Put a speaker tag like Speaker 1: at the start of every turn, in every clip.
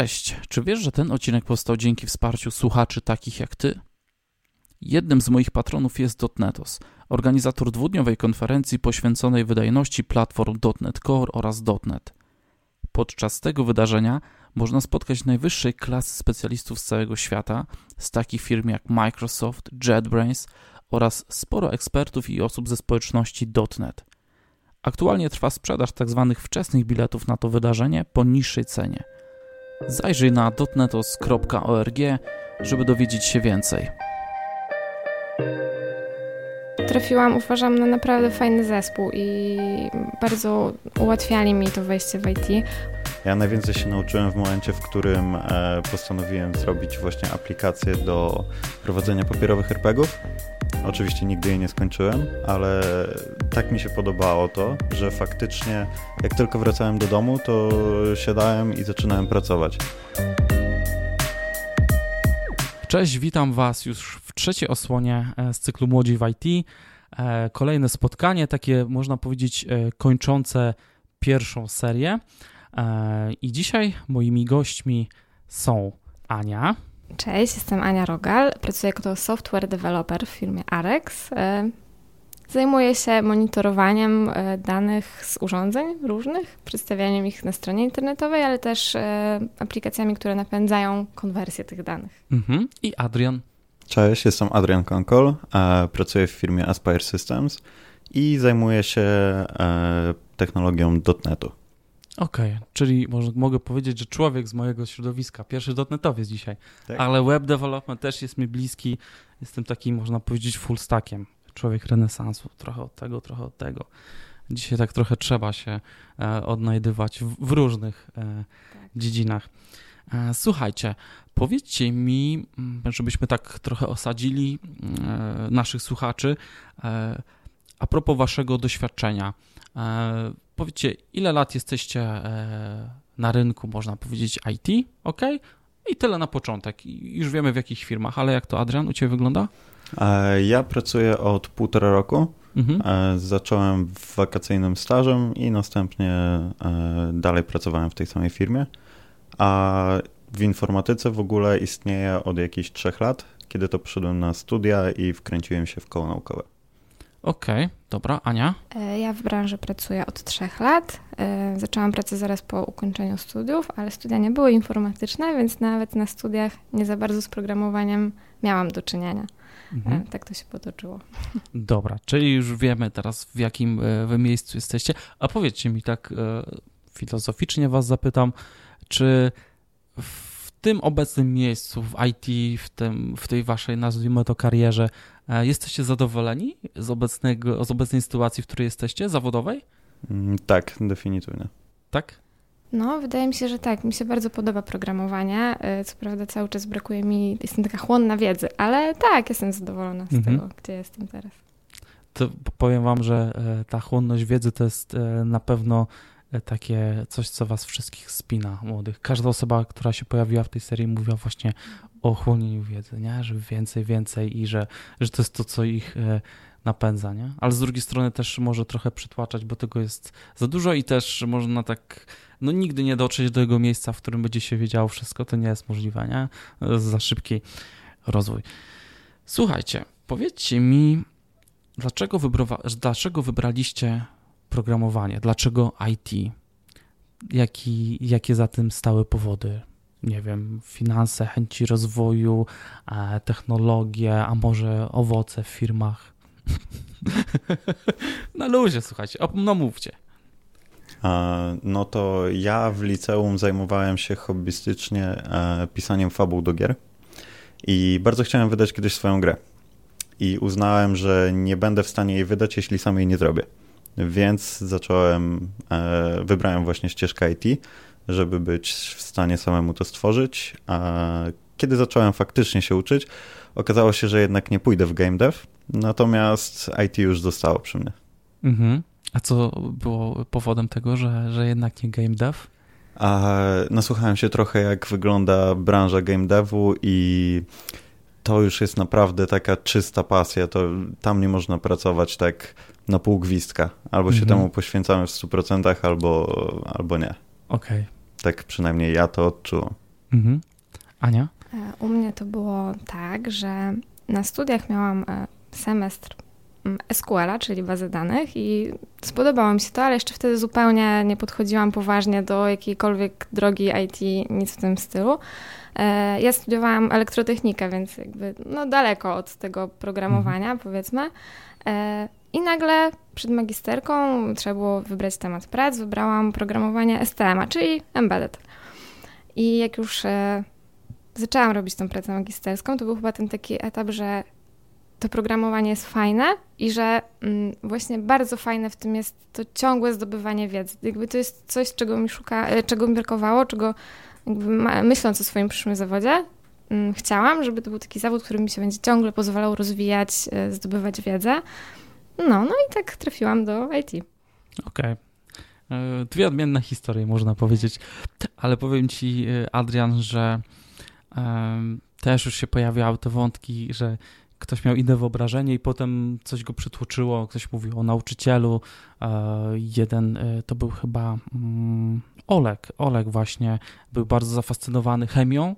Speaker 1: Cześć, czy wiesz, że ten odcinek powstał dzięki wsparciu słuchaczy takich jak ty? Jednym z moich patronów jest Dotnetos, organizator dwudniowej konferencji poświęconej wydajności platform .NET Core oraz .NET. Podczas tego wydarzenia można spotkać najwyższej klasy specjalistów z całego świata, z takich firm jak Microsoft, JetBrains oraz sporo ekspertów i osób ze społeczności .NET. Aktualnie trwa sprzedaż tzw. wczesnych biletów na to wydarzenie po niższej cenie. Zajrzyj na dotnetos.org, żeby dowiedzieć się więcej.
Speaker 2: Trafiłam, uważam, na naprawdę fajny zespół i bardzo ułatwiali mi to wejście w IT.
Speaker 3: Ja najwięcej się nauczyłem w momencie, w którym e, postanowiłem zrobić właśnie aplikację do prowadzenia papierowych RPGów. Oczywiście nigdy jej nie skończyłem, ale tak mi się podobało to, że faktycznie jak tylko wracałem do domu, to siadałem i zaczynałem pracować.
Speaker 1: Cześć, witam Was już w trzeciej osłonie e, z cyklu Młodzi w IT. E, kolejne spotkanie, takie można powiedzieć e, kończące pierwszą serię. I dzisiaj moimi gośćmi są Ania.
Speaker 2: Cześć, jestem Ania Rogal, pracuję jako software developer w firmie Arex. Zajmuję się monitorowaniem danych z urządzeń różnych, przedstawianiem ich na stronie internetowej, ale też aplikacjami, które napędzają konwersję tych danych.
Speaker 1: Mhm. I Adrian.
Speaker 3: Cześć, jestem Adrian Konkol, pracuję w firmie Aspire Systems i zajmuję się e, technologią .NETu.
Speaker 1: Okej, okay, czyli może, mogę powiedzieć, że człowiek z mojego środowiska, pierwszy dotnetowiec dzisiaj,
Speaker 3: Tak.
Speaker 1: ale web development też jest mi bliski, jestem takim, można powiedzieć, full stackiem, człowiek renesansu, trochę od tego, trochę od tego. Dzisiaj tak trochę trzeba się e, odnajdywać w, w różnych e, dziedzinach. E, słuchajcie, powiedzcie mi, mm, żebyśmy tak trochę osadzili e, naszych słuchaczy, e, a propos waszego doświadczenia. Powiedzcie, ile lat jesteście na rynku, można powiedzieć, IT, ok? I tyle na początek. Już wiemy w jakich firmach, ale jak to, Adrian, u Ciebie wygląda?
Speaker 3: Ja pracuję od półtora roku. Mhm. Zacząłem wakacyjnym stażem i następnie dalej pracowałem w tej samej firmie. A w informatyce w ogóle istnieje od jakichś trzech lat, kiedy to przyszedłem na studia i wkręciłem się w koło naukowe.
Speaker 1: Okej, okay, dobra. Ania?
Speaker 2: E, ja w branży pracuję od trzech lat. E, zaczęłam pracę zaraz po ukończeniu studiów, ale studia nie były informatyczne, więc nawet na studiach nie za bardzo z programowaniem miałam do czynienia. Mhm. E, tak to się potoczyło.
Speaker 1: Dobra, czyli już wiemy teraz, w jakim wy miejscu jesteście. A powiedzcie mi tak filozoficznie was zapytam, czy w tym obecnym miejscu, w IT, w, tym, w tej waszej, nazwijmy to, karierze, jesteście zadowoleni z, obecnego, z obecnej sytuacji, w której jesteście, zawodowej?
Speaker 3: Mm, tak, definitywnie.
Speaker 1: Tak?
Speaker 2: No, wydaje mi się, że tak. Mi się bardzo podoba programowanie. E, co prawda cały czas brakuje mi, jestem taka chłonna wiedzy, ale tak, jestem zadowolona z mhm. tego, gdzie jestem teraz.
Speaker 1: To powiem wam, że e, ta chłonność wiedzy to jest na pewno takie coś, co was wszystkich spina, młodych. Każda osoba, która się pojawiła w tej serii, mówiła właśnie o chłonieniu wiedzy, nie? że więcej, więcej i że, że to jest to, co ich e, napędza, nie? Ale z drugiej strony też może trochę przytłaczać, bo tego jest za dużo i też można tak, no nigdy nie dotrzeć do tego miejsca, w którym będzie się wiedziało wszystko, to nie jest możliwe, nie? Za szybki rozwój. Słuchajcie, powiedzcie mi, dlaczego, dlaczego wybraliście programowanie? Dlaczego IT? Jaki, jakie za tym stały powody? Nie wiem, finanse, chęci rozwoju, e, technologie, a może owoce w firmach? Na luzie, słuchajcie, no mówcie.
Speaker 3: No to ja w liceum zajmowałem się hobbystycznie e, pisaniem fabuł do gier i bardzo chciałem wydać kiedyś swoją grę. I uznałem, że nie będę w stanie jej wydać, jeśli sam jej nie zrobię. Więc zacząłem, e, wybrałem właśnie ścieżkę IT, żeby być w stanie samemu to stworzyć. A kiedy zacząłem faktycznie się uczyć, okazało się, że jednak nie pójdę w game dev, natomiast IT już zostało przy mnie.
Speaker 1: Mhm. A co było powodem tego, że, że jednak nie game dev?
Speaker 3: A, nasłuchałem się trochę, jak wygląda branża game devu i to już jest naprawdę taka czysta pasja. To tam nie można pracować tak na pół gwizdka. Albo się mhm. temu poświęcamy w 100%, albo, albo nie.
Speaker 1: Okej. Okay.
Speaker 3: Tak przynajmniej ja to odczułem.
Speaker 1: Mhm. Ania?
Speaker 2: E, u mnie to było tak, że na studiach miałam e, semestr SQL-a, czyli bazę danych i spodobało mi się to, ale jeszcze wtedy zupełnie nie podchodziłam poważnie do jakiejkolwiek drogi IT, nic w tym stylu. E, ja studiowałam elektrotechnikę, więc jakby no daleko od tego programowania, mhm. powiedzmy. I nagle przed magisterką trzeba było wybrać temat prac, wybrałam programowanie STM, czyli embedded. I jak już zaczęłam robić tą pracę magisterską, to był chyba ten taki etap, że to programowanie jest fajne i że mm, właśnie bardzo fajne w tym jest to ciągłe zdobywanie wiedzy. Jakby to jest coś, czego mi szuka, e, czego mi brakowało, czego ma, myśląc o swoim przyszłym zawodzie, mm, chciałam, żeby to był taki zawód, który mi się będzie ciągle pozwalał rozwijać, e, zdobywać wiedzę. No, no i tak trafiłam do IT. Okej.
Speaker 1: Okay. E, dwie odmienne historie, można powiedzieć. Ale powiem ci, Adrian, że też już się pojawiały te wątki, że ktoś miał inne wyobrażenie i potem coś go przytłoczyło, ktoś mówił o nauczycielu. E, jeden e, to był chyba mm, Olek. Olek właśnie był bardzo zafascynowany chemią,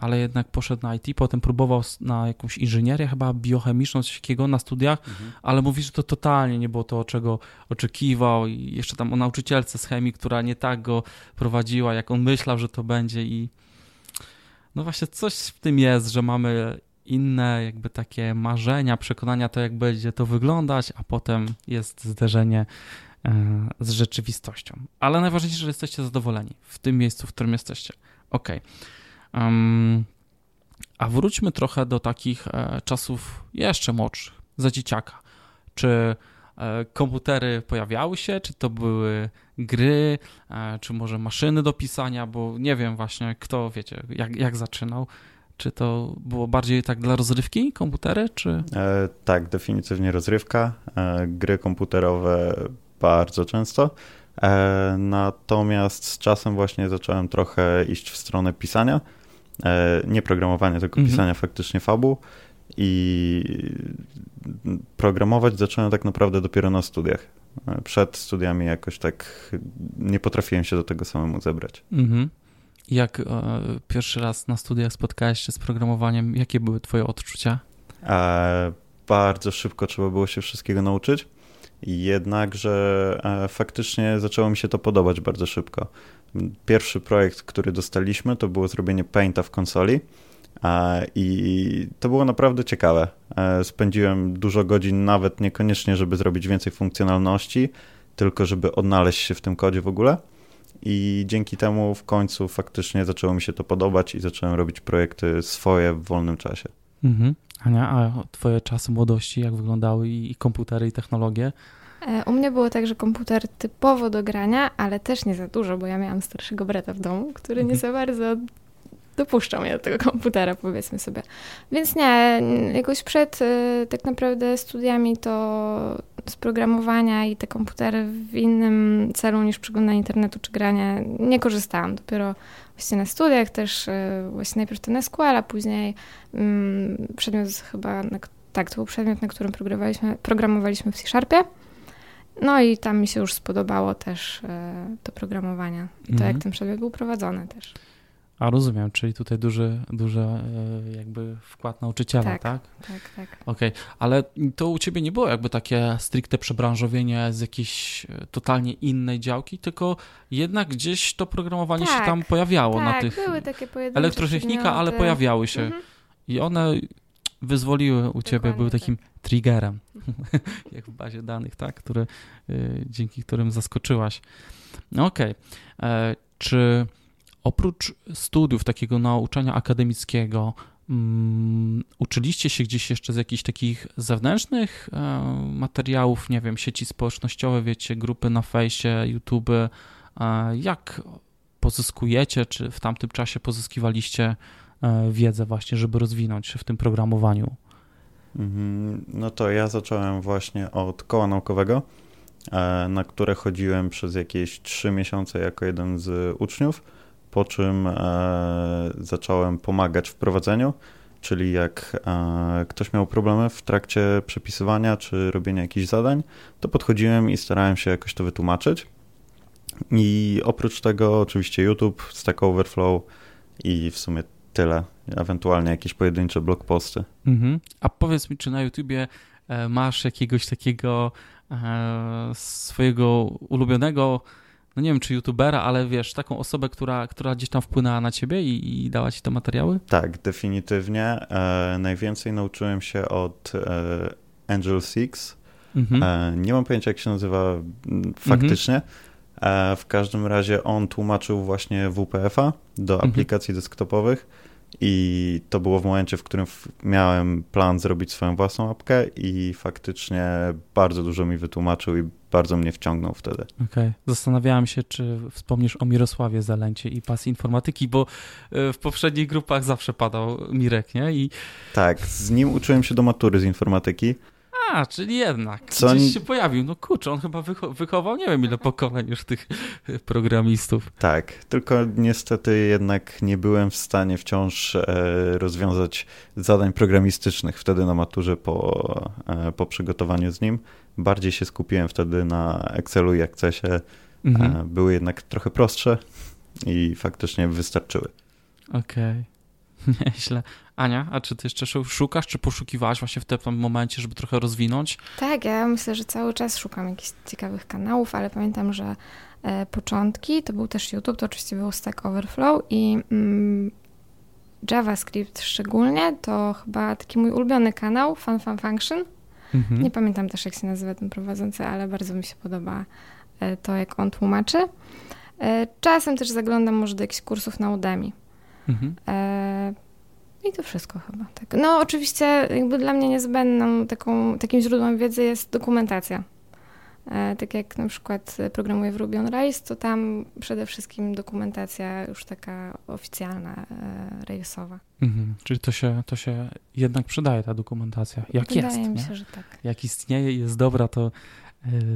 Speaker 1: ale jednak poszedł na IT, potem próbował na jakąś inżynierię, chyba biochemiczną, coś takiego na studiach, mhm. ale mówi, że to totalnie nie było to, czego oczekiwał i jeszcze tam o nauczycielce z chemii, która nie tak go prowadziła, jak on myślał, że to będzie i no właśnie coś w tym jest, że mamy inne jakby takie marzenia, przekonania to, jak będzie to wyglądać, a potem jest zderzenie e, z rzeczywistością. Ale najważniejsze, że jesteście zadowoleni w tym miejscu, w którym jesteście. Ok. A wróćmy trochę do takich e, czasów jeszcze młodszych, za dzieciaka. Czy E, komputery pojawiały się, czy to były gry, e, czy może maszyny do pisania, bo nie wiem właśnie kto, wiecie, jak, jak zaczynał. Czy to było bardziej tak dla rozrywki komputery, czy?
Speaker 3: E, tak, definitywnie rozrywka. E, gry komputerowe bardzo często. E, natomiast z czasem właśnie zacząłem trochę iść w stronę pisania. E, nie programowania, tylko mhm. pisania faktycznie fabuł. I programować zacząłem tak naprawdę dopiero na studiach. Przed studiami jakoś tak nie potrafiłem się do tego samemu zebrać. Mhm.
Speaker 1: Jak e, pierwszy raz na studiach spotkałeś się z programowaniem, jakie były Twoje odczucia?
Speaker 3: E, bardzo szybko trzeba było się wszystkiego nauczyć. Jednakże e, faktycznie zaczęło mi się to podobać bardzo szybko. Pierwszy projekt, który dostaliśmy, to było zrobienie Painta w konsoli. I to było naprawdę ciekawe. E, spędziłem dużo godzin, nawet niekoniecznie, żeby zrobić więcej funkcjonalności, tylko żeby odnaleźć się w tym kodzie w ogóle. I dzięki temu w końcu faktycznie zaczęło mi się to podobać i zacząłem robić projekty swoje w wolnym czasie.
Speaker 1: Mhm. Ania, a twoje czasy młodości, jak wyglądały i, i komputery, i technologie?
Speaker 2: E, u mnie było tak, że komputer typowo do grania, ale też nie za dużo, bo ja miałam starszego brata w domu, który nie za bardzo dopuszczał mnie do tego komputera, powiedzmy sobie. Więc nie, jakoś przed y, tak naprawdę studiami to z programowania i te komputery w innym celu niż przeglądanie internetu czy grania nie korzystałam. Dopiero właśnie na studiach też y, właśnie najpierw ten SQL, a później mm, przedmiot chyba, na, tak, to był przedmiot, na którym programowaliśmy, programowaliśmy w C-Sharpie. No i tam mi się już spodobało też e, to programowanie. To mhm. jak ten przedmiot był prowadzony też.
Speaker 1: A rozumiem, czyli tutaj duży, duży e, jakby wkład nauczyciela, tak?
Speaker 2: Tak, tak. tak.
Speaker 1: Okej, okay. ale to u ciebie nie było jakby takie stricte przebranżowienie z jakiejś e, totalnie innej działki, tylko jednak gdzieś to programowanie tak, się tam pojawiało
Speaker 2: tak,
Speaker 1: na tych...
Speaker 2: były takie
Speaker 1: Elektrotechnika, ale pojawiały się. Mhm. I one wyzwoliły u ciebie, były takim tak. triggerem, jak w bazie danych, tak? Które, y, dzięki którym zaskoczyłaś. No okej. Okay. Czy Oprócz studiów, takiego nauczania akademickiego, um, uczyliście się gdzieś jeszcze z jakichś takich zewnętrznych e, materiałów, nie wiem, sieci społecznościowe, wiecie, grupy na fejsie, YouTube, e, jak pozyskujecie, czy w tamtym czasie pozyskiwaliście e, wiedzę właśnie, żeby rozwinąć się w tym programowaniu?
Speaker 3: Mhm. No to ja zacząłem właśnie od koła naukowego, na które chodziłem przez jakieś trzy miesiące jako jeden z uczniów po czym e, zacząłem pomagać w prowadzeniu, czyli jak e, ktoś miał problemy w trakcie przepisywania czy robienia jakichś zadań, to podchodziłem i starałem się jakoś to wytłumaczyć. I oprócz tego oczywiście YouTube, Stack Overflow i w sumie tyle. Ewentualnie jakieś pojedyncze blogposty.
Speaker 1: Mhm. A powiedz mi, czy na YouTubie e, masz jakiegoś takiego swojego ulubionego, no nie wiem czy youtubera, ale wiesz, taką osobę, która, która gdzieś tam wpłynęła na ciebie i, i dała ci te materiały?
Speaker 3: Tak, definitywnie. E, najwięcej nauczyłem się od e, Angel Six. Mhm. E, nie mam pojęcia, jak się nazywa faktycznie. Mhm. E, w każdym razie on tłumaczył właśnie WPF-a do mhm. aplikacji desktopowych i to było w momencie, w którym miałem plan zrobić swoją własną apkę i faktycznie bardzo dużo mi wytłumaczył i bardzo mnie wciągnął wtedy.
Speaker 1: Okej. Okay. Zastanawiałem się, czy wspomnisz o Mirosławie Zalencie i pasji informatyki, bo e, w poprzednich grupach zawsze padał Mirek, nie? I...
Speaker 3: Tak, z nim uczyłem się do matury z informatyki.
Speaker 1: A, czyli jednak Co gdzieś się pojawił. No kurczę, on chyba wycho wychował nie wiem ile pokoleń już tych programistów.
Speaker 3: Tak, tylko niestety jednak nie byłem w stanie wciąż e, rozwiązać zadań programistycznych wtedy na maturze po, e, po przygotowaniu z nim. Bardziej się skupiłem wtedy na Excelu i Accessie. E, mhm. Były jednak trochę prostsze i faktycznie wystarczyły.
Speaker 1: Okej. Okay. Nieźle. Ania, a czy ty jeszcze szukasz, czy poszukiwałaś właśnie w tym momencie, żeby trochę rozwinąć?
Speaker 2: Tak, ja myślę, że cały czas szukam jakichś ciekawych kanałów, ale pamiętam, że e, początki to był też YouTube, to oczywiście był Stack Overflow i mm, JavaScript szczególnie, to chyba taki mój ulubiony kanał, Fun Fun Function. Mhm. Nie pamiętam też, jak się nazywa ten prowadzący, ale bardzo mi się podoba e, to, jak on tłumaczy. E, czasem też zaglądam może do jakichś kursów na Udemy. Mhm. E, I to wszystko chyba. Tak. No oczywiście jakby dla mnie niezbędną taką, takim źródłem wiedzy jest dokumentacja. E, tak jak na przykład programuję w Ruby on Rails, to tam przede wszystkim dokumentacja już taka oficjalna, e, Railsowa.
Speaker 1: Mhm. Czyli to się, to się jednak przydaje, ta dokumentacja. Jak
Speaker 2: Wydaje
Speaker 1: jest.
Speaker 2: Mi
Speaker 1: nie?
Speaker 2: się, że tak.
Speaker 1: Jak istnieje i jest dobra, to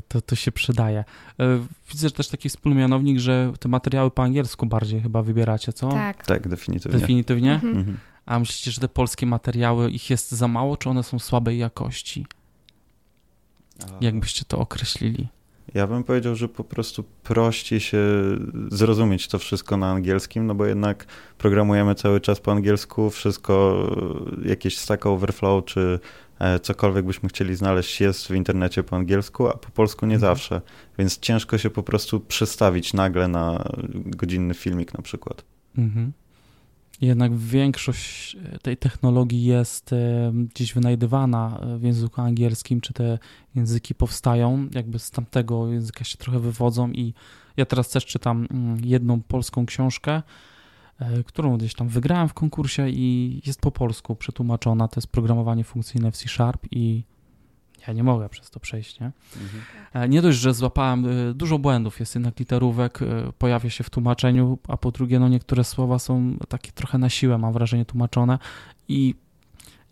Speaker 1: to, to się przydaje. E, widzę że też taki wspólny mianownik, że te materiały po angielsku bardziej chyba wybieracie, co?
Speaker 2: Tak.
Speaker 3: Tak, definitywnie.
Speaker 1: Definitywnie? Mhm. mhm. A myślicie, że te polskie materiały, ich jest za mało, czy one są słabej jakości? Jak byście to określili?
Speaker 3: Ja bym powiedział, że po prostu prościej się zrozumieć to wszystko na angielskim, no bo jednak programujemy cały czas po angielsku, wszystko, jakieś Stack Overflow czy E, cokolwiek byśmy chcieli znaleźć jest w internecie po angielsku, a po polsku nie mhm. zawsze, więc ciężko się po prostu przestawić nagle na godzinny filmik na przykład. Mhm.
Speaker 1: Jednak większość e, tej technologii jest e, gdzieś wynajdywana w języku angielskim, czy te języki powstają, jakby z tamtego języka się trochę wywodzą i ja teraz też czytam mm, jedną polską książkę, E, którą gdzieś tam wygrałem w konkursie i jest po polsku przetłumaczona. To jest programowanie funkcyjne w C Sharp i ja nie mogę przez to przejść, nie? Mhm. E, nie dość, że złapałem e, dużo błędów, jest jednak literówek, pojawia się w tłumaczeniu, a po drugie, no niektóre słowa są takie trochę na siłę, mam wrażenie, tłumaczone i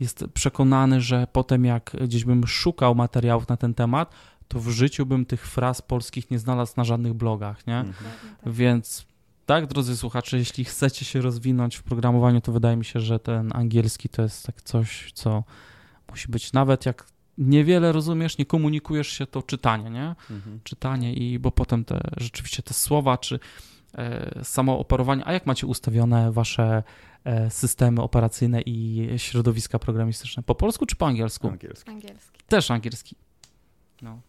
Speaker 1: jest przekonany, że potem jak gdzieś bym szukał materiałów na ten temat, to w życiu bym tych fraz polskich nie znalazł na żadnych blogach, nie? Mhm. Więc tak, drodzy słuchacze, jeśli chcecie się rozwinąć w programowaniu, to wydaje mi się, że ten angielski to jest tak coś, co musi być nawet jak niewiele rozumiesz, nie komunikujesz się, to czytanie, nie? Mhm. Czytanie i bo potem te rzeczywiście te słowa, czy e, samo operowanie, a jak macie ustawione wasze e, systemy operacyjne i środowiska programistyczne? Po polsku czy po angielsku?
Speaker 3: Angielski.
Speaker 2: angielski.
Speaker 1: Też angielski. No.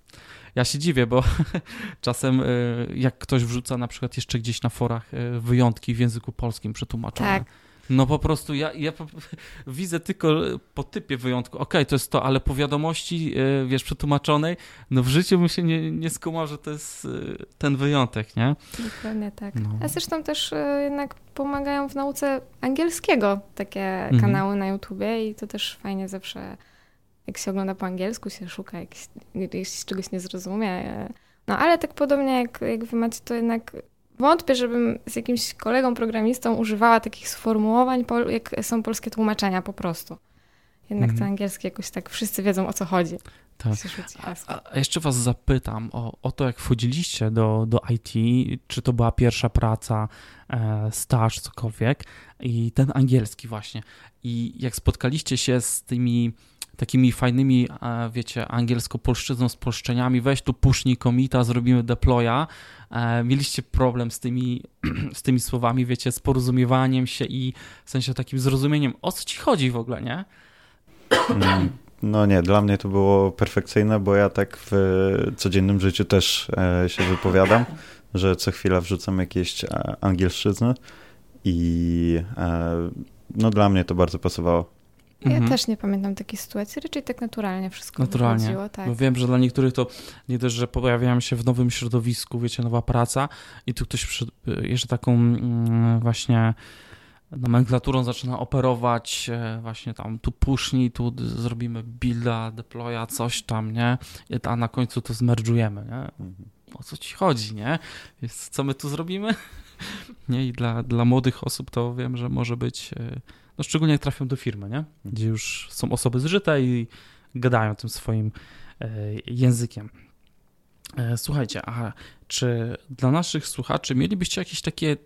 Speaker 1: Ja się dziwię, bo czasem y, jak ktoś wrzuca na przykład jeszcze gdzieś na forach y, wyjątki w języku polskim przetłumaczone. Tak. No po prostu ja, ja widzę tylko po typie wyjątku, okej, okay, to jest to, ale po wiadomości, y, wiesz, przetłumaczonej, no w życiu bym się nie, nie skumał, że to jest ten wyjątek, nie?
Speaker 2: Dokładnie tak. No. A zresztą też jednak pomagają w nauce angielskiego takie mhm. kanały na YouTubie i to też fajnie zawsze jak się ogląda po angielsku, się szuka, jak, jeśli czegoś nie zrozumie. E, no ale tak podobnie jak, jak wy macie, to jednak wątpię, żebym z jakimś kolegą programistą używała takich sformułowań, jak są polskie tłumaczenia po prostu. Jednak mm. te angielskie jakoś tak wszyscy wiedzą o co chodzi.
Speaker 1: Tak. A, a, jeszcze was zapytam o, o to, jak wchodziliście do, do IT, czy to była pierwsza praca, e, staż, cokolwiek i ten angielski właśnie. I jak spotkaliście się z tymi takimi fajnymi, e, wiecie, angielsko-polszczyzną z polszczeniami, weź tu pusznij komita, zrobimy deploya. E, mieliście problem z tymi, z tymi słowami, wiecie, z porozumiewaniem się i w sensie takim zrozumieniem, o co ci chodzi w ogóle, nie?
Speaker 3: Mm, no nie, dla mnie to było perfekcyjne, bo ja tak w codziennym życiu też e, się wypowiadam, że co chwila wrzucam jakieś angielszczyzny i no dla mnie to bardzo pasowało.
Speaker 2: Ja mhm. też nie pamiętam takiej sytuacji, raczej tak naturalnie wszystko naturalnie. wychodziło. Tak.
Speaker 1: Bo wiem, że dla niektórych to nie dość, że pojawiają się w nowym środowisku, wiecie, nowa praca i tu ktoś przy, jeszcze taką mm, właśnie nomenklaturą zaczyna operować, e, właśnie tam tu pusznij, tu zrobimy builda, deploya, coś tam, nie? A na końcu to zmerdżujemy, nie? Mhm. O co ci chodzi, nie? Co my tu zrobimy? Nie, i dla, dla młodych osób to wiem, że może być e, no szczególnie jak trafią do firmy, nie? gdzie już są osoby zżyte i gadają tym swoim e, językiem. E, słuchajcie, a czy dla naszych słuchaczy mielibyście jakieś takie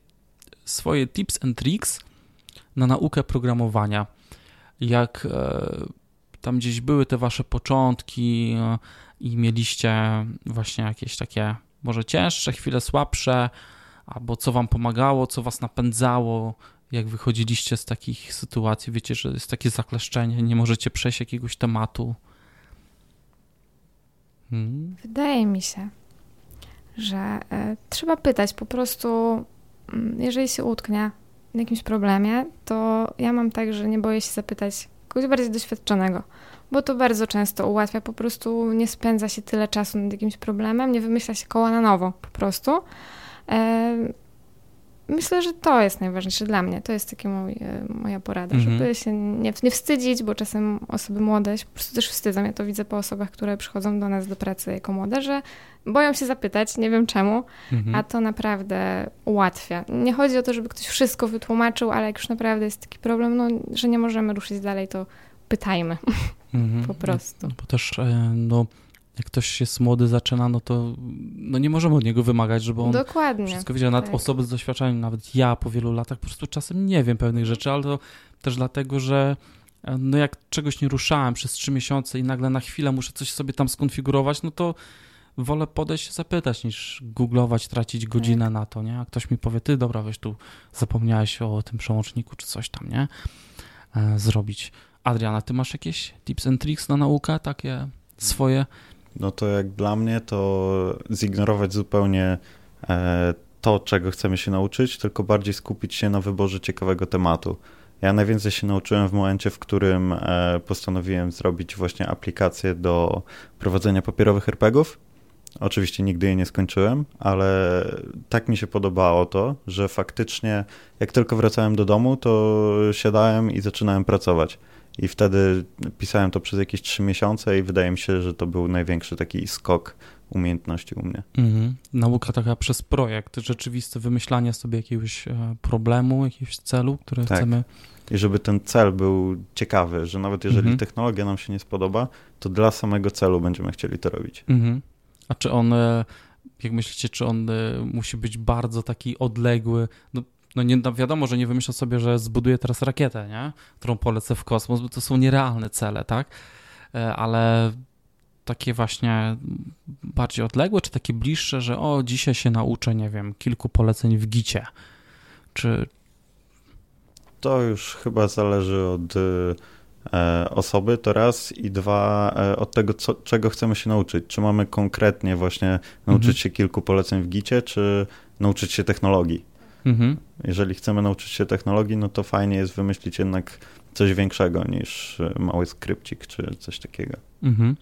Speaker 1: swoje tips and tricks na naukę programowania? Jak e, tam gdzieś były te wasze początki i mieliście właśnie jakieś takie może cięższe, chwile słabsze, albo co wam pomagało, co was napędzało, jak wychodziliście z takich sytuacji, wiecie, że jest takie zakleszczenie, nie możecie przejść jakiegoś tematu?
Speaker 2: Hmm? Wydaje mi się, że y, trzeba pytać po prostu, y, jeżeli się utknie w jakimś problemie, to ja mam tak, że nie boję się zapytać kogoś bardziej doświadczonego, bo to bardzo często ułatwia, po prostu nie spędza się tyle czasu nad jakimś problemem, nie wymyśla się koła na nowo po prostu. Y, Myślę, że to jest najważniejsze dla mnie. To jest taka e, moja porada, mhm. żeby się nie, nie wstydzić, bo czasem osoby młode się po prostu też wstydzą. Ja to widzę po osobach, które przychodzą do nas do pracy jako młode, że boją się zapytać, nie wiem czemu, mhm. a to naprawdę ułatwia. Nie chodzi o to, żeby ktoś wszystko wytłumaczył, ale jak już naprawdę jest taki problem, no, że nie możemy ruszyć dalej, to pytajmy mhm. po prostu.
Speaker 1: No, bo też e, no jak ktoś jest młody, zaczyna, no to no nie możemy od niego wymagać, żeby on
Speaker 2: Dokładnie,
Speaker 1: wszystko wiedział. Nawet tak. osoby z doświadczeniem, nawet ja po wielu latach po prostu czasem nie wiem pewnych rzeczy, ale to też dlatego, że no jak czegoś nie ruszałem przez trzy miesiące i nagle na chwilę muszę coś sobie tam skonfigurować, no to wolę podejść zapytać niż googlować, tracić godzinę tak. na to, nie? A ktoś mi powie, ty dobra, weź tu zapomniałeś o tym przełączniku czy coś tam, nie? E, zrobić. Adriana, ty masz jakieś tips and tricks na naukę, takie swoje?
Speaker 3: No to jak dla mnie to zignorować zupełnie e, to, czego chcemy się nauczyć, tylko bardziej skupić się na wyborze ciekawego tematu. Ja najwięcej się nauczyłem w momencie, w którym e, postanowiłem zrobić właśnie aplikację do prowadzenia papierowych RPGów. Oczywiście nigdy jej nie skończyłem, ale tak mi się podobało to, że faktycznie jak tylko wracałem do domu, to siadałem i zaczynałem pracować. I wtedy pisałem to przez jakieś trzy miesiące i wydaje mi się, że to był największy taki skok umiejętności u mnie. Mhm.
Speaker 1: Nauka taka przez projekt, rzeczywiste wymyślanie sobie jakiegoś e, problemu, jakiegoś celu, który tak. chcemy.
Speaker 3: I żeby ten cel był ciekawy, że nawet jeżeli mhm. technologia nam się nie spodoba, to dla samego celu będziemy chcieli to robić. Mhm.
Speaker 1: A czy on, e, jak myślicie, czy on e, musi być bardzo taki odległy? No, no nie, no wiadomo, że nie wymyślę sobie, że zbuduję teraz rakietę, nie? którą polecę w kosmos, bo to są nierealne cele, tak? E, ale takie właśnie bardziej odległe, czy takie bliższe, że o, dzisiaj się nauczę, nie wiem, kilku poleceń w gicie, czy...
Speaker 3: To już chyba zależy od e, osoby, to raz i dwa e, od tego, co, czego chcemy się nauczyć. Czy mamy konkretnie właśnie nauczyć mhm. się kilku poleceń w gicie, czy nauczyć się technologii. Mhm. Jeżeli chcemy nauczyć się technologii, no to fajnie jest wymyślić jednak coś większego niż e, mały skrypcik czy coś takiego. Mhm.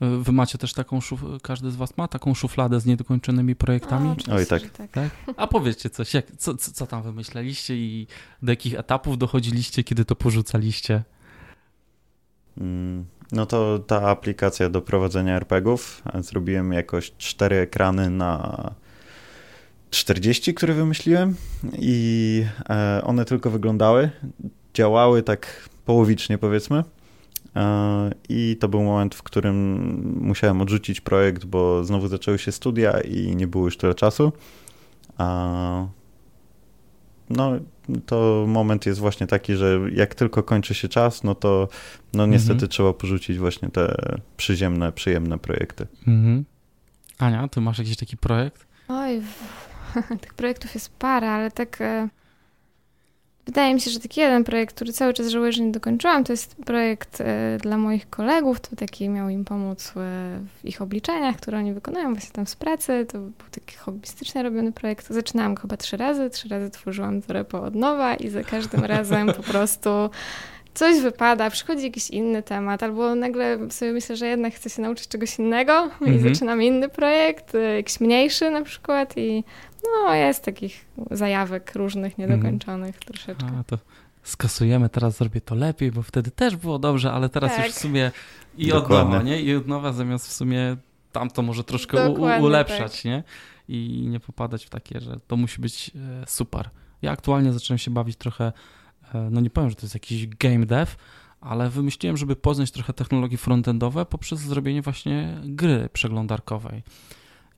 Speaker 1: Wy macie też taką, szuf... każdy z was ma taką szufladę z niedokończonymi projektami?
Speaker 3: O, Oj, tak.
Speaker 1: tak. tak. A powiedzcie coś, jak, co, co, co tam wymyśleliście i do jakich etapów dochodziliście, kiedy to porzucaliście?
Speaker 3: Mm, no to ta aplikacja do prowadzenia RPGów, zrobiłem jakoś cztery ekrany na 40, które wymyśliłem i e, one tylko wyglądały, działały tak połowicznie powiedzmy. E, I to był moment, w którym musiałem odrzucić projekt, bo znowu zaczęły się studia i nie było już tyle czasu. No, to moment jest właśnie taki, że jak tylko kończy się czas, no to no niestety mhm. trzeba porzucić właśnie te przyziemne, przyjemne projekty. Mhm.
Speaker 1: Ania, ty masz jakiś taki projekt?
Speaker 2: Oj, tych projektów jest parę, ale tak e, wydaje mi się, że taki jeden projekt, który cały czas żałuję, że nie dokończyłam, to jest projekt e, dla moich kolegów, to taki miał im pomóc e, w ich obliczeniach, które oni wykonują właśnie tam z pracy, to był taki hobbystycznie robiony projekt. Zaczynałam go chyba trzy razy, trzy razy tworzyłam to repo od nowa i za każdym razem po prostu coś wypada, przychodzi jakiś inny temat, albo nagle sobie myślę, że jednak chcę się nauczyć czegoś innego i mhm. zaczynam inny projekt, y, jakiś mniejszy na przykład i no jest takich zajawek różnych, mhm. niedokończonych mhm. troszeczkę. A,
Speaker 1: to skasujemy, teraz zrobię to lepiej, bo wtedy też było dobrze, ale teraz tak. już w sumie i od nowa, nie? I od nowa zamiast w sumie tamto może troszkę u, ulepszać, tak. nie? I nie popadać w takie, że to musi być e, super. Ja aktualnie zacząłem się bawić trochę no nie powiem, że to jest jakiś game dev, ale wymyśliłem, żeby poznać trochę technologie frontendowe poprzez zrobienie właśnie gry przeglądarkowej.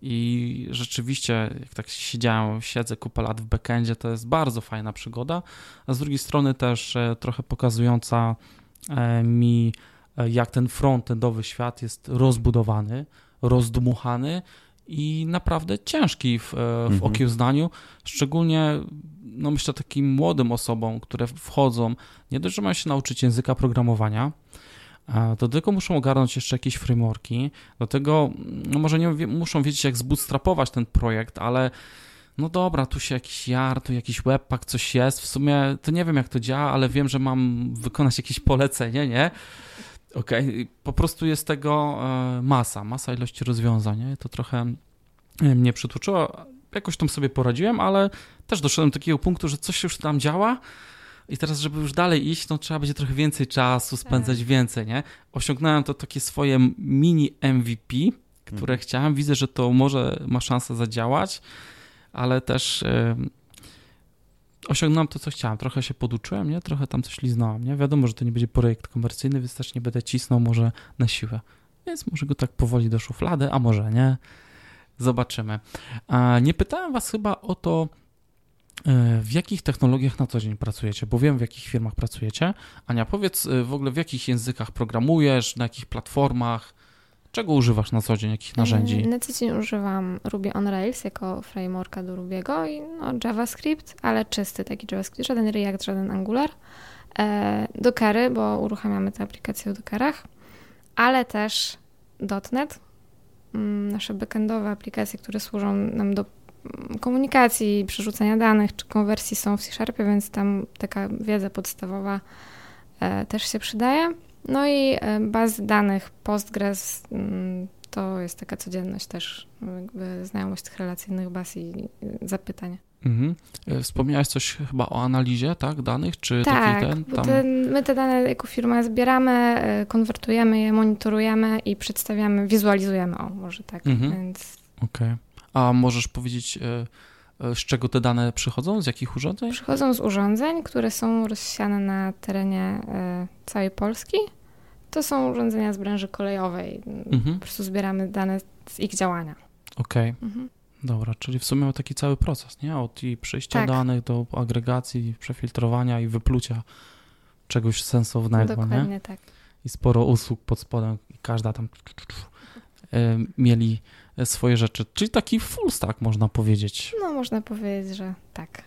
Speaker 1: I rzeczywiście, jak tak siedziałem, siedzę kupę lat w backendzie, to jest bardzo fajna przygoda, a z drugiej strony też e, trochę pokazująca e, mi, jak ten frontendowy świat jest rozbudowany, rozdmuchany i naprawdę ciężki w, w mhm. okiełznaniu, szczególnie no myślę, takim młodym osobom, które wchodzą, nie dość, że mają się nauczyć języka programowania, do tego muszą ogarnąć jeszcze jakieś frameworki, do tego no może nie muszą wiedzieć, jak zbootstrapować ten projekt, ale no dobra, tu się jakiś jar, tu jakiś webpack, coś jest, w sumie to nie wiem, jak to działa, ale wiem, że mam wykonać jakieś polecenie, nie? Okej, okay. po prostu jest tego e, masa, masa ilości rozwiązań? To trochę e, mnie przytłoczyło, jakoś tam sobie poradziłem, ale też doszedłem do takiego punktu, że coś już tam działa i teraz, żeby już dalej iść, to trzeba będzie trochę więcej czasu spędzać tak. więcej, nie? Osiągnąłem to takie swoje mini MVP, które hmm. chciałem. Widzę, że to może ma szansę zadziałać, ale też yy, osiągnąłem to, co chciałem. Trochę się poduczyłem, nie? Trochę tam coś liznąłem, nie? Wiadomo, że to nie będzie projekt komercyjny, więc też nie będę cisnął może na siłę. Więc może go tak powoli do szuflady, a może nie. Zobaczymy. Nie pytałem Was chyba o to, e, w jakich technologiach na co dzień pracujecie, bo wiem w jakich firmach pracujecie. Ania, powiedz e, w ogóle w jakich językach programujesz, na jakich platformach, czego używasz na co dzień, jakich narzędzi?
Speaker 2: Na co dzień używam Ruby on Rails jako frameworka do Rubiego i no, JavaScript, ale czysty taki JavaScript, żaden React, żaden Angular. E, Dockery, bo uruchamiamy tę aplikację w Dockerach, ale też .NET, Mm, nasze backendowe aplikacje, które służą nam do mm, komunikacji, przerzucania danych czy konwersji są w C-Sharpie, więc tam taka wiedza podstawowa e, też się przydaje. No i e, bazy danych Postgres mm, to jest taka codzienność też, jakby znajomość tych relacyjnych baz i zapytań. Mhm.
Speaker 1: E, wspomniałeś coś chyba o analizie tak, danych, czy
Speaker 2: tak,
Speaker 1: taki ten?
Speaker 2: Tam... Te, my te dane jako firma zbieramy, e, konwertujemy je, monitorujemy i przedstawiamy, wizualizujemy, o może tak, mhm. więc...
Speaker 1: Okej. Okay. A możesz powiedzieć, e, z czego te dane przychodzą? Z jakich urządzeń?
Speaker 2: Przychodzą z urządzeń, które są rozsiane na terenie całej Polski. To są urządzenia z branży kolejowej. Mhm. Po prostu zbieramy dane z ich działania.
Speaker 1: Okej. Okay. Mhm. Dobra, czyli w sumie taki cały proces, nie? Od i przyjścia tak. danych do agregacji, przefiltrowania i wyplucia czegoś sensownego,
Speaker 2: Dokładnie
Speaker 1: nie?
Speaker 2: tak.
Speaker 1: I sporo usług pod spodem i każda tam mieli swoje rzeczy. Czyli taki full stack można powiedzieć.
Speaker 2: No, można powiedzieć, że tak.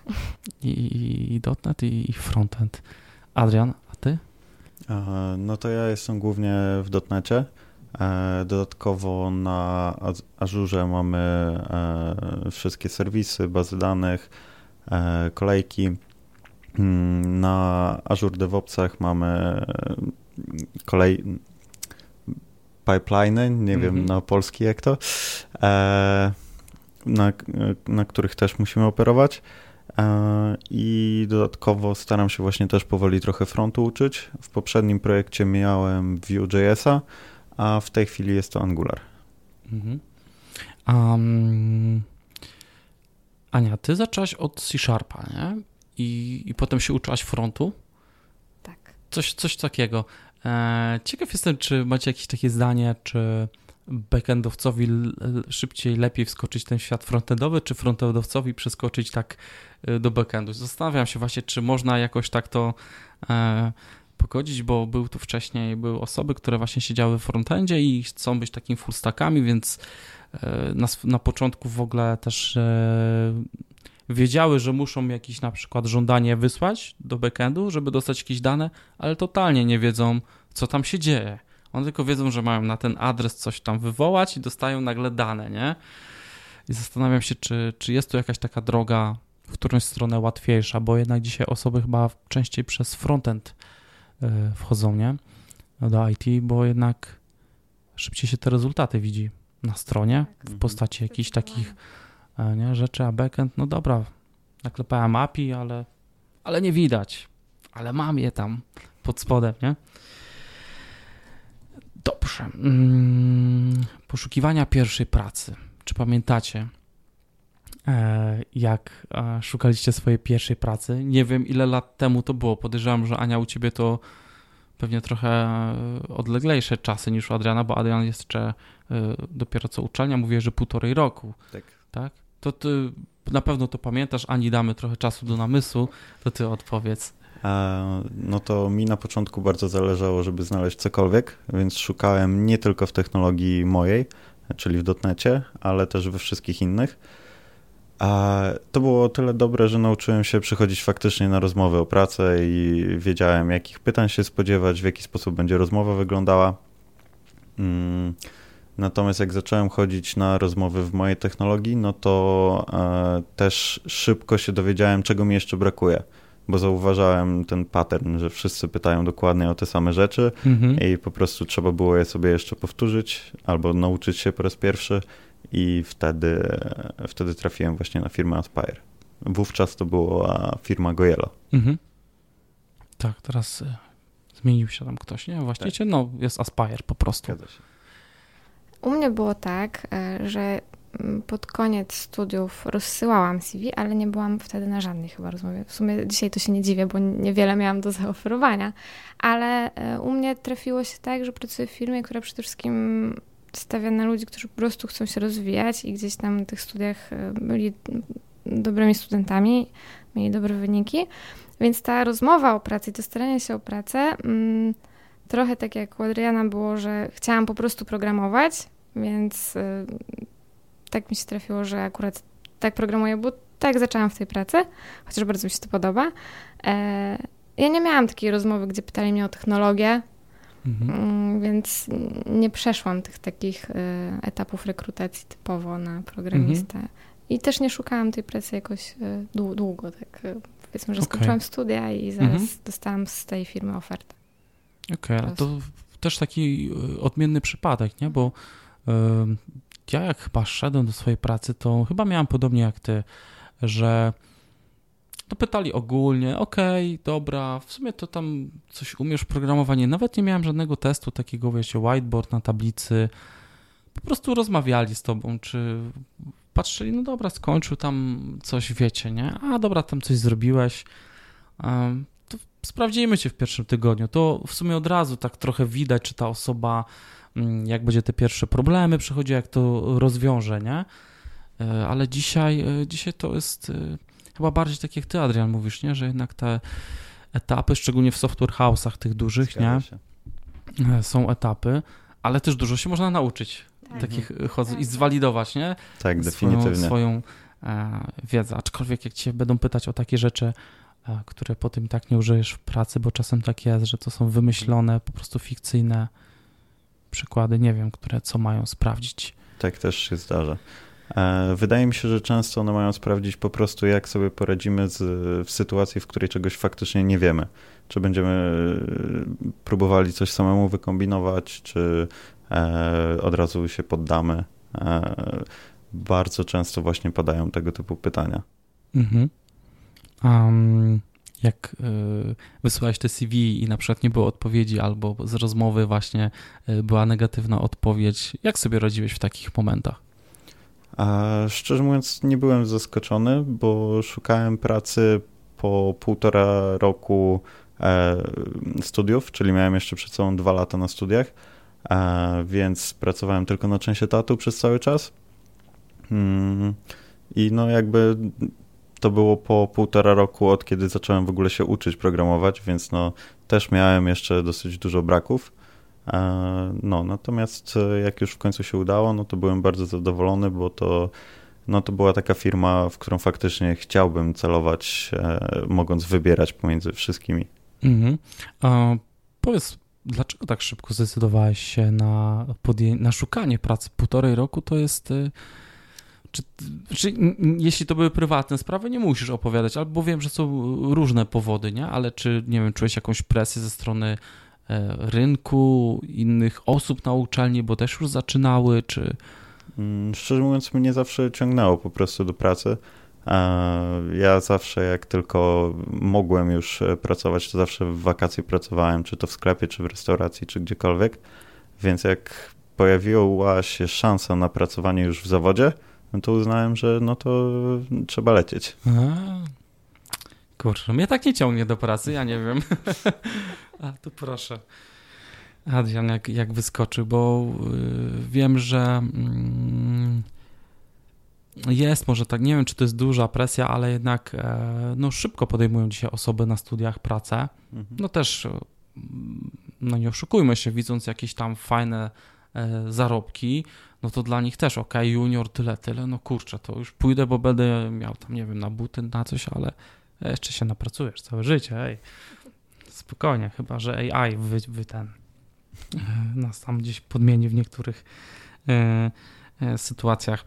Speaker 1: I, i, i .NET i, i frontend. Adrian, a ty?
Speaker 3: No to ja jestem głównie w .NETcie. E, dodatkowo na Azure mamy e, wszystkie serwisy, bazy danych, e, kolejki. Mm, na Azure DevOpsach mamy kolej pipeliny, nie wiem mhm. na polski jak to, na, na których też musimy operować. I dodatkowo staram się właśnie też powoli trochę frontu uczyć. W poprzednim projekcie miałem Vue.jsa, a w tej chwili jest to Angular. Mhm.
Speaker 1: Um, Ania, ty zaczęłaś od C-Sharpa, nie? I, I potem się uczyłaś frontu?
Speaker 2: Tak.
Speaker 1: Coś, coś takiego. E, ciekaw jestem, czy macie jakieś takie zdanie, czy backendowcowi szybciej, lepiej wskoczyć w ten świat frontendowy, czy frontendowcowi przeskoczyć tak e, do backendu. Zastanawiam się właśnie, czy można jakoś tak to e, pogodzić, bo był tu wcześniej, były osoby, które właśnie siedziały w frontendzie i chcą być takimi full stackami, więc na, na początku w ogóle też wiedziały, że muszą jakieś na przykład żądanie wysłać do backendu, żeby dostać jakieś dane, ale totalnie nie wiedzą, co tam się dzieje. One tylko wiedzą, że mają na ten adres coś tam wywołać i dostają nagle dane, nie? I zastanawiam się, czy, czy jest tu jakaś taka droga w którąś stronę łatwiejsza, bo jednak dzisiaj osoby chyba częściej przez frontend e, wchodzą, nie? Do IT, bo jednak szybciej się te rezultaty widzi na stronie w
Speaker 2: Tak.
Speaker 1: postaci jakichś takich nie, rzeczy, a backend, no dobra, naklepałem API, ale, ale nie widać, ale mam je tam pod spodem, nie? Dobrze. Mm, Poszukiwania pierwszej pracy. Czy pamiętacie, e, jak e, szukaliście swojej pierwszej pracy? Nie wiem, ile lat temu to było. Podejrzewam, że Ania, u ciebie to pewnie trochę e, odleglejsze czasy niż u Adriana, bo Adrian jest jeszcze e, dopiero co uczelnia, mówię, że półtorej roku,
Speaker 3: Tak.
Speaker 1: tak? To ty na pewno to pamiętasz, Ani damy trochę czasu do namysłu, to ty odpowiedz.
Speaker 3: E, No to mi na początku bardzo zależało, żeby znaleźć cokolwiek, więc szukałem nie tylko w technologii mojej, czyli w dotnecie, ale też we wszystkich innych. A to było tyle dobre, że nauczyłem się przychodzić faktycznie na rozmowy o pracę i wiedziałem, jakich pytań się spodziewać, w jaki sposób będzie rozmowa wyglądała. Mm, Natomiast jak zacząłem chodzić na rozmowy w mojej technologii, no to e, też szybko się dowiedziałem, czego mi jeszcze brakuje, bo zauważałem ten pattern, że wszyscy pytają dokładnie o te same rzeczy
Speaker 1: Mhm.
Speaker 3: i po prostu trzeba było je sobie jeszcze powtórzyć albo nauczyć się po raz pierwszy i wtedy, wtedy trafiłem właśnie na firmę Aspire. Wówczas to była firma Gojello.
Speaker 1: Mhm. Tak, teraz y, zmienił się tam ktoś, nie? Właściciel, no jest Aspire po prostu.
Speaker 3: Zgadza się.
Speaker 2: U mnie było tak, e, że mm, pod koniec studiów rozsyłałam CV, ale nie byłam wtedy na żadnej chyba rozmowie. W sumie dzisiaj to się nie dziwię, bo niewiele miałam do zaoferowania, ale e, u mnie trafiło się tak, że pracuję w firmie, która przede wszystkim stawia na ludzi, którzy po prostu chcą się rozwijać i gdzieś tam na tych studiach e, byli dobrymi studentami, mieli dobre wyniki. Więc ta rozmowa o pracy i to staranie się o pracę, mm, trochę tak jak u Adriana było, że chciałam po prostu programować, więc y, tak mi się trafiło, że akurat tak programuję, bo tak zaczęłam w tej pracy, chociaż bardzo mi się to podoba. E, ja nie miałam takiej rozmowy, gdzie pytali mnie o technologię,
Speaker 1: Mhm.
Speaker 2: mm, więc nie przeszłam tych takich y, etapów rekrutacji typowo na programistę. I też nie szukałam tej pracy jakoś y, dłu- długo, tak powiedzmy, że
Speaker 1: Okej.
Speaker 2: skończyłam studia i zaraz
Speaker 1: Mhm.
Speaker 2: dostałam z tej firmy ofertę.
Speaker 1: Okej, ale to też taki odmienny przypadek, nie? Bo ja jak chyba szedłem do swojej pracy, to chyba miałem podobnie jak ty, że to pytali ogólnie, okej, dobra, w sumie to tam coś umiesz programowanie. Nawet nie miałem żadnego testu takiego, wiecie, whiteboard na tablicy. Po prostu rozmawiali z tobą, czy patrzyli, no dobra, skończył tam coś, wiecie, nie? A dobra, tam coś zrobiłeś. To sprawdzimy cię w pierwszym tygodniu. To w sumie od razu tak trochę widać, czy ta osoba, jak będzie te pierwsze problemy przechodzi, jak to rozwiąże, nie? Ale dzisiaj, e, dzisiaj to jest e, chyba bardziej tak jak ty, Adrian, mówisz, nie? Że jednak te etapy, szczególnie w software house'ach tych dużych, nie?
Speaker 3: Zgadza się.
Speaker 1: E, Są etapy, ale też dużo się można nauczyć takich e, chodzeń i zwalidować, nie?
Speaker 3: Tak,
Speaker 1: swoją,
Speaker 3: definitywnie.
Speaker 1: swoją e, wiedzę. Aczkolwiek jak cię będą pytać o takie rzeczy, które potem i tak nie użyjesz w pracy, bo czasem tak jest, że to są wymyślone, po prostu fikcyjne przykłady, nie wiem, które co mają sprawdzić.
Speaker 3: Tak też się zdarza. E, Wydaje mi się, że często one mają sprawdzić po prostu, jak sobie poradzimy z, w sytuacji, w której czegoś faktycznie nie wiemy. Czy będziemy e, próbowali coś samemu wykombinować, czy e, od razu się poddamy. Bardzo często właśnie padają tego typu pytania.
Speaker 1: Mhm. Um, jak y, wysłałeś te CV i na przykład nie było odpowiedzi, albo z rozmowy właśnie y, była negatywna odpowiedź, jak sobie radziłeś w takich momentach?
Speaker 3: A szczerze mówiąc, nie byłem zaskoczony, bo szukałem pracy po półtora roku e, studiów, czyli miałem jeszcze przed sobą dwa lata na studiach. więc pracowałem tylko na część etatu przez cały czas. Mm, I no jakby to było po półtora roku od kiedy zacząłem w ogóle się uczyć programować, więc no też miałem jeszcze dosyć dużo braków. E, no, natomiast e, jak już w końcu się udało, no to byłem bardzo zadowolony, bo to, no to była taka firma, w którą faktycznie chciałbym celować, e, mogąc wybierać pomiędzy wszystkimi. Mhm.
Speaker 1: A powiedz, dlaczego tak szybko zdecydowałeś się na, na szukanie pracy? Półtorej roku to jest czy, czy, jeśli to były prywatne sprawy, nie musisz opowiadać, albo wiem, że są różne powody, nie? Ale czy, nie wiem, czułeś jakąś presję ze strony e, rynku, innych osób na uczelni, bo też już zaczynały, czy...
Speaker 3: Mm, szczerze mówiąc, mnie zawsze ciągnęło po prostu do pracy. Ja zawsze, jak tylko mogłem już e, pracować, to zawsze w wakacje pracowałem, czy to w sklepie, czy w restauracji, czy gdziekolwiek. Więc jak pojawiła się szansa na pracowanie już w zawodzie, no to uznałem, że no to trzeba lecieć. A,
Speaker 1: kurczę, mnie tak nie ciągnie do pracy, ja nie wiem. A, tu proszę. Adrian, jak, jak wyskoczy, bo y, wiem, że y, jest może tak, nie wiem, czy to jest duża presja, ale jednak e, no, szybko podejmują dzisiaj osoby na studiach pracę. Mhm. No też, no nie oszukujmy się, widząc jakieś tam fajne e, zarobki, no to dla nich też, ok, junior tyle, tyle, no kurczę, to już pójdę, bo będę miał tam, nie wiem, na buty, na coś, ale jeszcze się napracujesz całe życie, ej. Spokojnie, chyba, że AI wy, wy ten e, nas tam gdzieś podmieni w niektórych e, e, sytuacjach.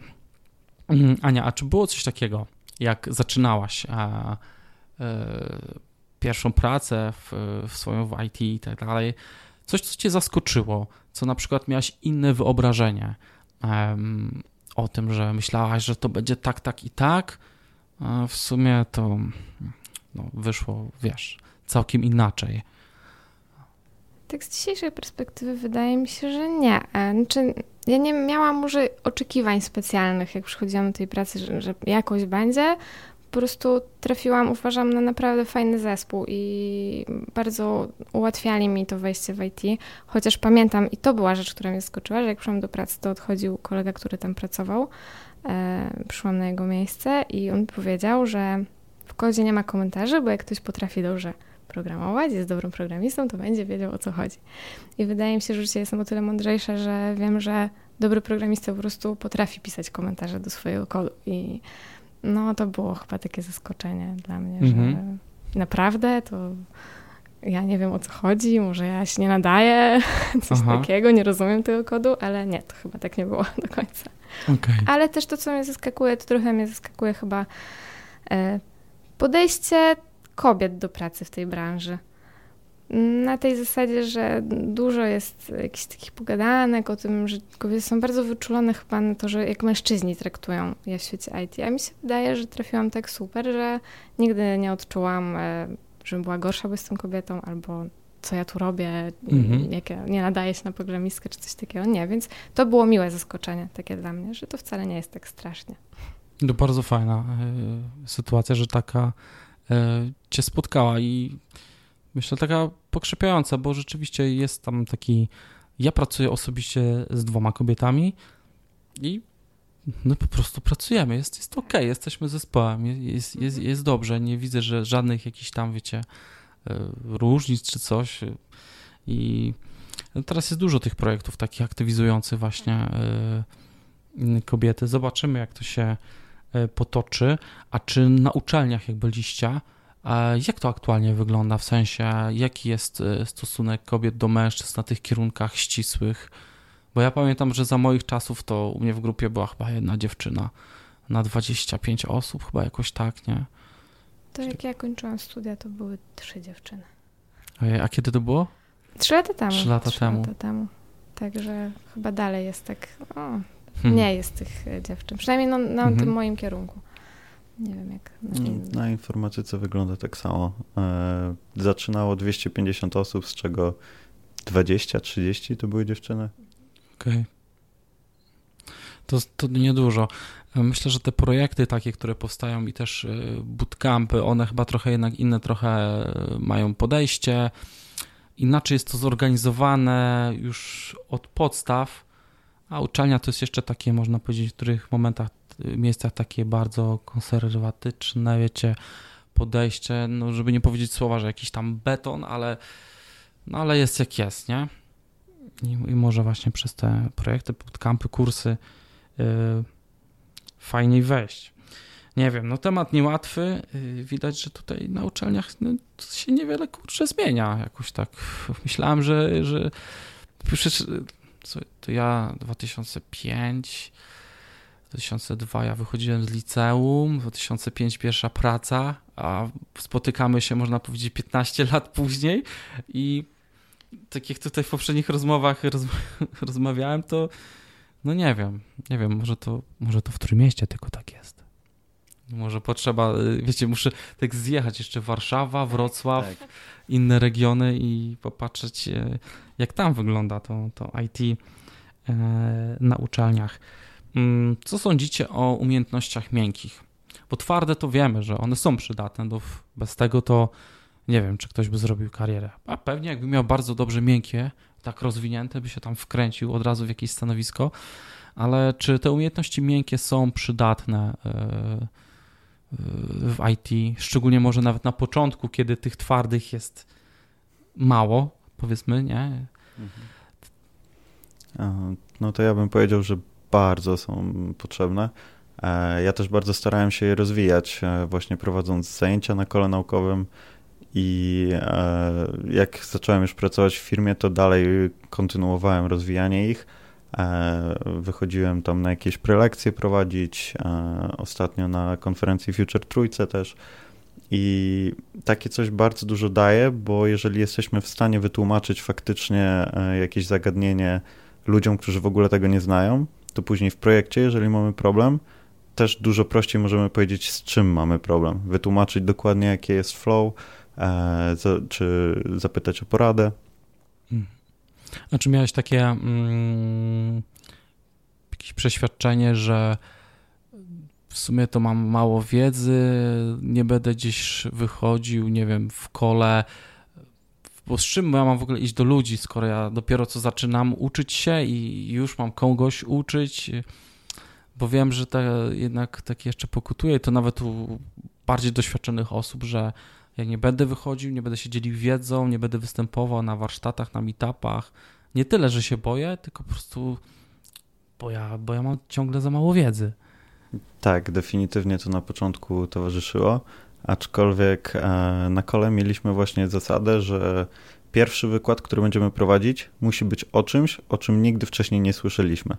Speaker 1: Mm, Ania, a czy było coś takiego, jak zaczynałaś a, e, pierwszą pracę w, w swoją w IT i tak dalej, coś, co cię zaskoczyło, co na przykład miałaś inne wyobrażenie, o tym, że myślałaś, że to będzie tak, tak i tak, a w sumie to no, wyszło, wiesz, całkiem inaczej.
Speaker 2: Tak z dzisiejszej perspektywy wydaje mi się, że nie. E, znaczy, ja nie miałam może oczekiwań specjalnych, jak przychodziłam do tej pracy, że, że jakoś będzie, po prostu trafiłam, uważam, na naprawdę fajny zespół i bardzo ułatwiali mi to wejście w IT. Chociaż pamiętam, i to była rzecz, która mnie skoczyła, że jak przyszłam do pracy, to odchodził kolega, który tam pracował. E, przyszłam na jego miejsce i on powiedział, że w kodzie nie ma komentarzy, bo jak ktoś potrafi dobrze programować, jest dobrym programistą, to będzie wiedział o co chodzi. I wydaje mi się, że dzisiaj jestem o tyle mądrzejsza, że wiem, że dobry programista po prostu potrafi pisać komentarze do swojego kodu i no to było chyba takie zaskoczenie dla mnie, mhm. że naprawdę to ja nie wiem o co chodzi, może ja się nie nadaję, coś Aha. takiego, nie rozumiem tego kodu, ale nie, to chyba tak nie było do końca. Okay. Ale też to, co mnie zaskakuje, to trochę mnie zaskakuje chyba e, podejście kobiet do pracy w tej branży na tej zasadzie, że dużo jest jakichś takich pogadanek o tym, że kobiety są bardzo wyczulone chyba na to, że jak mężczyźni traktują je w świecie IT. A mi się wydaje, że trafiłam tak super, że nigdy nie odczułam, e, żebym była gorsza, bo jestem kobietą, albo co ja tu robię, mhm. jak ja nie nadaję się na programistkę, czy coś takiego. Nie, więc to było miłe zaskoczenie takie dla mnie, że to wcale nie jest tak strasznie.
Speaker 1: To bardzo fajna y, sytuacja, że taka y, cię spotkała i myślę, taka pokrzepiająca, bo rzeczywiście jest tam taki. Ja pracuję osobiście z dwoma kobietami i no po prostu pracujemy. Jest, jest ok, jesteśmy zespołem, jest, jest, jest dobrze. Nie widzę, że żadnych jakichś tam, wiecie, e, różnic czy coś. I teraz jest dużo tych projektów takich aktywizujących właśnie e, kobiety. Zobaczymy, jak to się e, potoczy. A czy na uczelniach, jak byliście, jak to aktualnie wygląda? W sensie, jaki jest y, stosunek kobiet do mężczyzn na tych kierunkach ścisłych? Bo ja pamiętam, że za moich czasów to u mnie w grupie była chyba jedna dziewczyna na 25 osób, chyba jakoś tak, nie?
Speaker 2: To jak ja kończyłam studia, to były trzy dziewczyny.
Speaker 1: A kiedy to było?
Speaker 2: Trzy lata temu.
Speaker 1: Trzy lata trzy temu. Lata
Speaker 2: temu. Także chyba dalej jest tak, o, hmm. nie jest tych e, dziewczyn. Przynajmniej no, na hmm. tym moim kierunku. Nie wiem jak
Speaker 3: na, mm, na informatyce wygląda tak samo. E, zaczynało 250 osób, z czego 20-30 to były dziewczyny.
Speaker 1: Okej. Okay. To, to niedużo. E, myślę, że te projekty takie, które powstają i też e, bootcampy, one chyba trochę jednak inne trochę mają podejście. inaczej jest to zorganizowane już od podstaw, a uczelnia to jest jeszcze takie, można powiedzieć, w których momentach, miejscach takie bardzo konserwatyczne, wiecie, podejście, no żeby nie powiedzieć słowa, że jakiś tam beton, ale, no ale jest jak jest, nie? I, i może właśnie przez te projekty, bootcampy, kursy yy, fajniej wejść. Nie wiem, no temat niełatwy. Yy, widać, że tutaj na uczelniach no, się niewiele kurczę zmienia. Jakoś tak myślałem, że, że przecież to ja 2005 2002 ja wychodziłem z liceum, 2005 pierwsza praca, a spotykamy się, można powiedzieć, 15 lat później i tak jak tutaj w poprzednich rozmowach rozmawiałem, to no nie wiem, nie wiem, może to, może to w Trójmieście tylko tak jest. Może potrzeba, wiecie, muszę tak zjechać jeszcze Warszawa, Wrocław, tak. inne regiony i popatrzeć, e, jak tam wygląda to, to IT e, na uczelniach. Mm, co sądzicie o umiejętnościach miękkich? Bo twarde to wiemy, że one są przydatne, bo bez tego to nie wiem, czy ktoś by zrobił karierę. A pewnie jakby miał bardzo dobrze miękkie, tak rozwinięte, by się tam wkręcił od razu w jakieś stanowisko, ale czy te umiejętności miękkie są przydatne e, e, w IT, szczególnie może nawet na początku, kiedy tych twardych jest mało, powiedzmy, nie? Mhm.
Speaker 3: No to ja bym powiedział, że bardzo są potrzebne. E, ja też bardzo starałem się je rozwijać, właśnie prowadząc zajęcia na kole naukowym, i e, jak zacząłem już pracować w firmie, to dalej kontynuowałem rozwijanie ich. E, wychodziłem tam na jakieś prelekcje prowadzić, e, ostatnio na konferencji Future Trójce też. I takie coś bardzo dużo daje, bo jeżeli jesteśmy w stanie wytłumaczyć faktycznie jakieś zagadnienie ludziom, którzy w ogóle tego nie znają, to później w projekcie, jeżeli mamy problem, też dużo prościej możemy powiedzieć, z czym mamy problem. Wytłumaczyć dokładnie, jakie jest flow, E, czy zapytać o poradę.
Speaker 1: Hmm. A czy miałeś takie mm, jakieś przeświadczenie, że w sumie to mam mało wiedzy, nie będę gdzieś wychodził, nie wiem, w kole, bo z czym ja mam w ogóle iść do ludzi, skoro ja dopiero co zaczynam uczyć się i już mam kogoś uczyć, bo wiem, że te, jednak tak jeszcze pokutuje to nawet u bardziej doświadczonych osób, że ja nie będę wychodził, nie będę się dzielił wiedzą, nie będę występował na warsztatach, na meetupach. Nie tyle, że się boję, tylko po prostu bo ja, bo ja mam ciągle za mało wiedzy.
Speaker 3: Tak, definitywnie to na początku towarzyszyło, aczkolwiek e, na kole mieliśmy właśnie zasadę, że pierwszy wykład, który będziemy prowadzić, musi być o czymś, o czym nigdy wcześniej nie słyszeliśmy.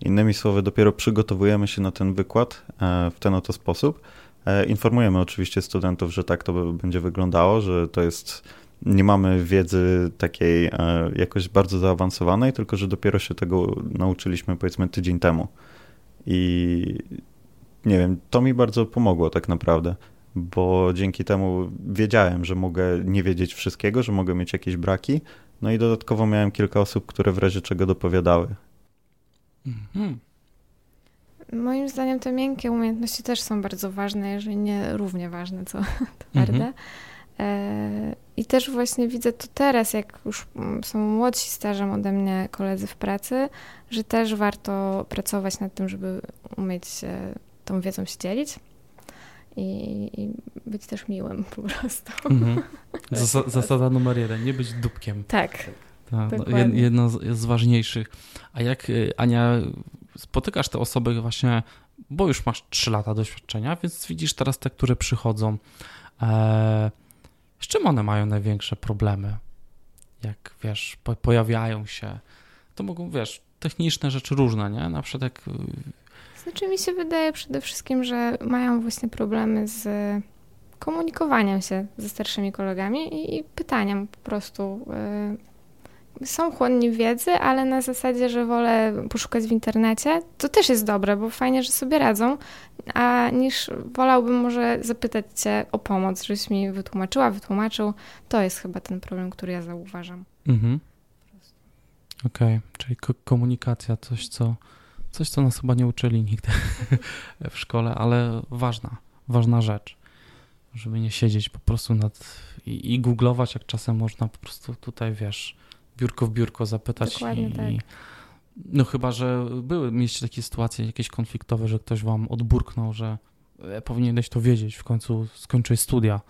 Speaker 3: Innymi słowy, dopiero przygotowujemy się na ten wykład e, w ten oto sposób, E, informujemy oczywiście studentów, że tak to będzie wyglądało, że to jest, nie mamy wiedzy takiej jakoś bardzo zaawansowanej, tylko że dopiero się tego nauczyliśmy powiedzmy tydzień temu. I nie wiem, to mi bardzo pomogło tak naprawdę, bo dzięki temu wiedziałem, że mogę nie wiedzieć wszystkiego, że mogę mieć jakieś braki, no i dodatkowo miałem kilka osób, które w razie czego dopowiadały. Mhm.
Speaker 2: Moim zdaniem te miękkie umiejętności też są bardzo ważne, jeżeli nie równie ważne co twarde. Mhm. E, I też właśnie widzę to teraz, jak już są młodsi stażem ode mnie koledzy w pracy, że też warto pracować nad tym, żeby umieć tą wiedzą się dzielić i, i być też miłym po prostu. Mhm.
Speaker 1: Zas zasada numer jeden, nie być dupkiem.
Speaker 2: Tak.
Speaker 1: Ta, no, jedno z, ważniejszych. A jak y, Ania spotykasz te osoby właśnie, bo już masz 3 lata doświadczenia, więc widzisz teraz te, które przychodzą. E, z czym one mają największe problemy? Jak wiesz, po, pojawiają się, to mogą, wiesz, techniczne rzeczy różne, nie? Na przykład jak.
Speaker 2: Znaczy, mi się wydaje przede wszystkim, że mają właśnie problemy z komunikowaniem się ze starszymi kolegami i, i pytaniem po prostu. Y, są chłonni wiedzy, ale na zasadzie, że wolę poszukać w internecie, to też jest dobre, bo fajnie, że sobie radzą, a niż wolałbym może zapytać Cię o pomoc, żebyś mi wytłumaczyła, wytłumaczył. To jest chyba ten problem, który ja zauważam. Mhm.
Speaker 1: Okej, okay. czyli komunikacja, coś co, coś, co nas chyba nie uczyli nigdy w szkole, ale ważna, ważna rzecz. żeby nie siedzieć po prostu nad i, i googlować, jak czasem można po prostu tutaj, wiesz, biurko w biurko zapytać.
Speaker 2: Dokładnie
Speaker 1: i,
Speaker 2: tak.
Speaker 1: No chyba, że były, mieliście takie sytuacje jakieś konfliktowe, że ktoś wam odburknął, że e, powinieneś to wiedzieć, w końcu skończyłeś studia.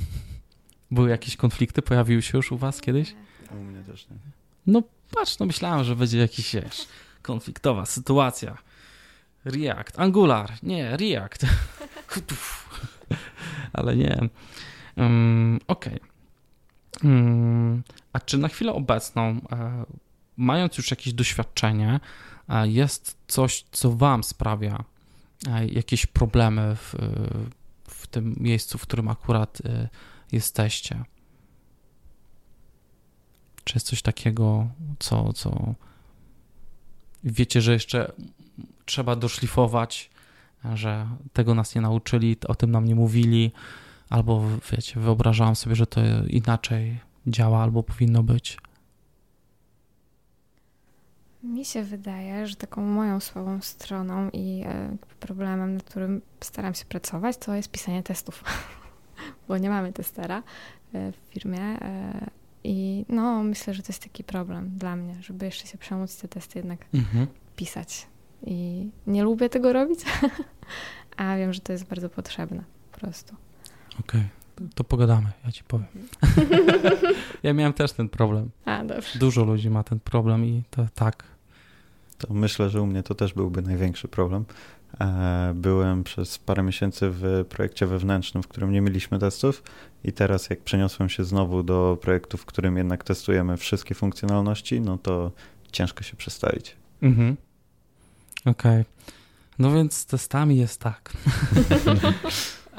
Speaker 1: Były jakieś konflikty, pojawiły się już u was kiedyś?
Speaker 3: U mnie też nie.
Speaker 1: No patrz, no myślałem, że będzie jakiś, wiesz, konfliktowa sytuacja. React, Angular, nie, React. Ale nie. Um, Okej. Okay. Um, a czy na chwilę obecną, e, mając już jakieś doświadczenie, e, jest coś, co Wam sprawia e, jakieś problemy w, w tym miejscu, w którym akurat e, jesteście? Czy jest coś takiego, co, co wiecie, że jeszcze trzeba doszlifować, że tego nas nie nauczyli, o tym nam nie mówili, albo wiecie, wyobrażałam sobie, że to inaczej działa albo powinno być.
Speaker 2: Mi się wydaje, że taką moją słabą stroną i e, problemem, nad którym staram się pracować, to jest pisanie testów, bo nie mamy testera e, w firmie e, i no myślę, że to jest taki problem dla mnie, żeby jeszcze się przemóc te testy jednak mhm. pisać. I nie lubię tego robić, a wiem, że to jest bardzo potrzebne po prostu.
Speaker 1: Okej, okay. to pogadamy, ja ci powiem. ja miałem też ten problem.
Speaker 2: A, dobrze.
Speaker 1: Dużo ludzi ma ten problem i to tak.
Speaker 3: To myślę, że u mnie to też byłby największy problem. E, byłem przez parę miesięcy w projekcie wewnętrznym, w którym nie mieliśmy testów i teraz jak przeniosłem się znowu do projektu, w którym jednak testujemy wszystkie funkcjonalności, no to ciężko się przestawić. Mhm.
Speaker 1: Okej. Okay. No więc z testami jest tak.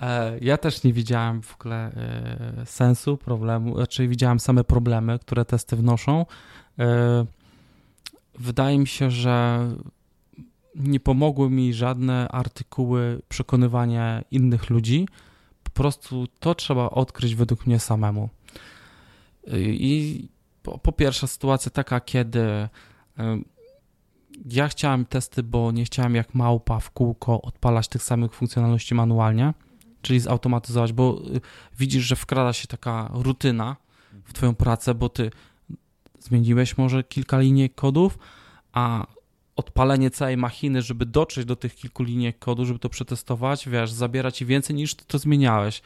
Speaker 1: E, ja też nie widziałem w ogóle e, sensu, problemu, znaczy widziałem same problemy, które testy wnoszą. Wydaje mi się, że nie pomogły mi żadne artykuły przekonywania innych ludzi. Po prostu to trzeba odkryć według mnie samemu. I po, po pierwsze, sytuacja taka, kiedy ja chciałem testy, bo nie chciałem jak małpa w kółko odpalać tych samych funkcjonalności manualnie, czyli zautomatyzować, bo y, widzisz, że wkrada się taka rutyna w twoją pracę, bo ty zmieniłeś może kilka linii kodów, a odpalenie całej machiny, żeby dotrzeć do tych kilku linii kodu, żeby to przetestować, wiesz, zabiera ci więcej niż ty to zmieniałeś.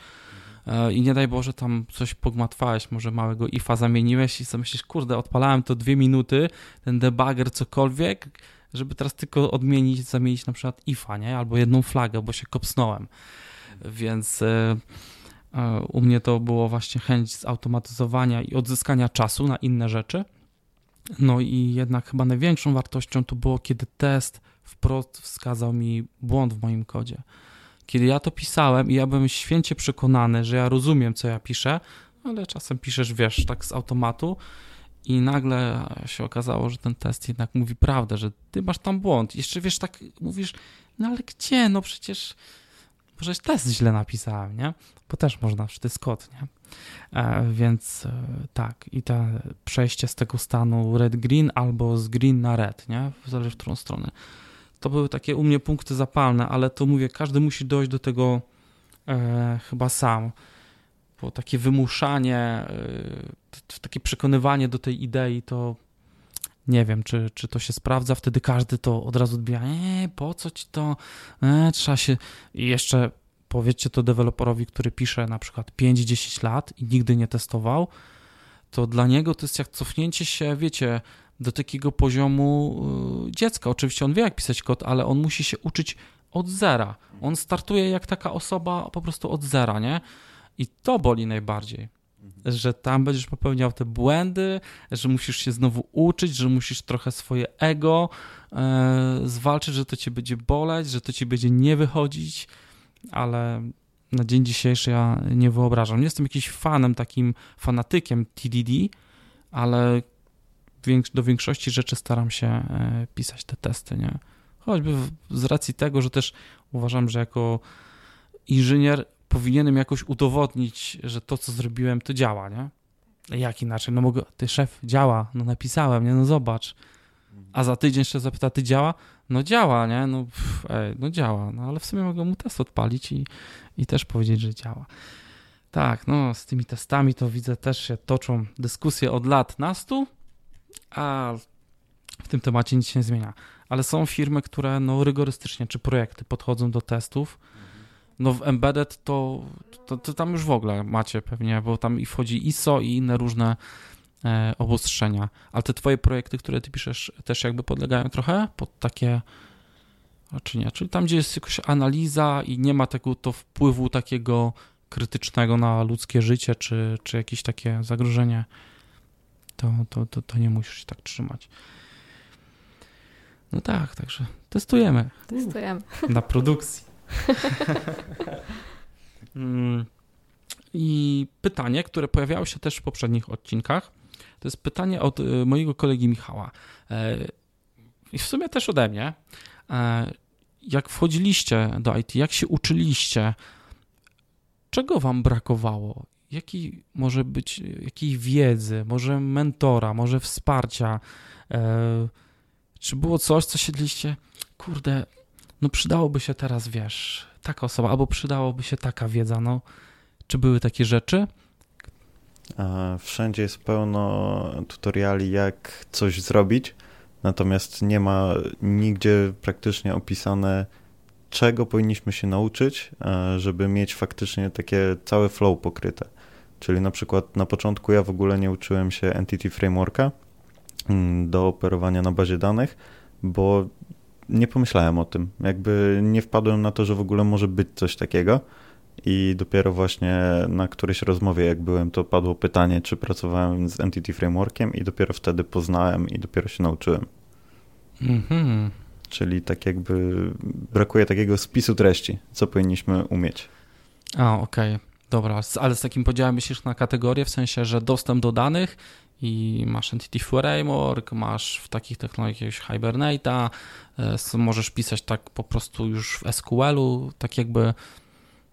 Speaker 1: E, I nie daj Boże, tam coś pogmatwałeś, może małego ifa zamieniłeś i sobie myślisz, kurde, odpalałem to dwie minuty, ten debugger, cokolwiek, żeby teraz tylko odmienić, zamienić na przykład ifa, nie? Albo jedną flagę, bo się kopsnąłem. Więc e, e, u mnie to było właśnie chęć zautomatyzowania i odzyskania czasu na inne rzeczy. No i jednak chyba największą wartością to było, kiedy test wprost wskazał mi błąd w moim kodzie. Kiedy ja to pisałem i ja byłem święcie przekonany, że ja rozumiem, co ja piszę, ale czasem piszesz, wiesz, tak z automatu i nagle się okazało, że ten test jednak mówi prawdę, że ty masz tam błąd. Jeszcze wiesz, tak mówisz, no ale gdzie? No przecież może test źle napisałem, nie? Bo też można, że to jest kod, nie? E, więc e, tak, i to przejście z tego stanu red-green albo z green na red, nie? Zależy w którą stronę to były takie u mnie punkty zapalne, ale to mówię, każdy musi dojść do tego e, chyba sam. Bo takie wymuszanie, e, takie przekonywanie do tej idei, to nie wiem, czy, czy to się sprawdza. Wtedy każdy to od razu odbija. Nie, po co ci to? E, trzeba się. I jeszcze powiedzcie to deweloperowi, który pisze na przykład 5-10 lat i nigdy nie testował, to dla niego to jest jak cofnięcie się, wiecie, do takiego poziomu y, dziecka. Oczywiście on wie, jak pisać kod, ale on musi się uczyć od zera. On startuje jak taka osoba po prostu od zera, nie? I to boli najbardziej. Że tam będziesz popełniał te błędy, że musisz się znowu uczyć, że musisz trochę swoje ego e, zwalczyć, że to ci będzie boleć, że to ci będzie nie wychodzić, ale na dzień dzisiejszy ja nie wyobrażam. Nie jestem jakiś fanem, takim fanatykiem TDD, ale do większości rzeczy staram się e, pisać te testy, nie? Choćby z racji tego, że też uważam, że jako inżynier powinienem jakoś udowodnić, że to, co zrobiłem, to działa, nie? Jak inaczej? No mogę, ty szef, działa, no napisałem, nie? No zobacz. a za tydzień jeszcze zapyta, ty działa? No działa, nie? No, pff, ej, no działa, no ale w sumie mogę mu test odpalić i, i też powiedzieć, że działa. Tak, no z tymi testami to widzę też się toczą dyskusje od lat nastu, a w tym temacie nic się nie zmienia. Ale są firmy, które no rygorystycznie, czy projekty podchodzą do testów. No w embedded to, to, to tam już w ogóle macie pewnie, bo tam i wchodzi ISO i inne różne obostrzenia. Ale te twoje projekty, które ty piszesz, też jakby podlegają trochę pod takie, czy nie? Czyli tam, gdzie jest jakaś analiza i nie ma tego to wpływu takiego krytycznego na ludzkie życie, czy, czy jakieś takie zagrożenie, to, to, to, to nie musisz się tak trzymać. No tak, także testujemy.
Speaker 2: Testujemy.
Speaker 1: Na produkcji. Mm. I pytanie, które pojawiało się też w poprzednich odcinkach, to jest pytanie od y, mojego kolegi Michała. E, I w sumie też ode mnie. E, jak wchodziliście do IT, jak się uczyliście, czego wam brakowało? Jaki może być, jakiej wiedzy, może mentora, może wsparcia? E, czy było coś, co siedliście, kurde, no przydałoby się teraz, wiesz, taka osoba, albo przydałoby się taka wiedza, no. Czy były takie rzeczy?
Speaker 3: Wszędzie jest pełno tutoriali, jak coś zrobić, natomiast nie ma nigdzie praktycznie opisane, czego powinniśmy się nauczyć, żeby mieć faktycznie takie całe flow pokryte. Czyli na przykład na początku ja w ogóle nie uczyłem się Entity Frameworka mm, do operowania na bazie danych, bo nie pomyślałem o tym. Jakby nie wpadłem na to, że w ogóle może być coś takiego. I dopiero właśnie na którejś rozmowie, jak byłem, to padło pytanie, czy pracowałem z Entity Frameworkiem, i dopiero wtedy poznałem i dopiero się nauczyłem. Mhm. Czyli tak jakby brakuje takiego spisu treści, co powinniśmy umieć.
Speaker 1: A, okej. Okay. Dobra, ale z takim podziałem myślisz na kategorie, w sensie, że dostęp do danych i masz Entity Framework, masz w takich technologiach jakiegoś Hibernate'a, e, możesz pisać tak po prostu już w SQL-u, tak jakby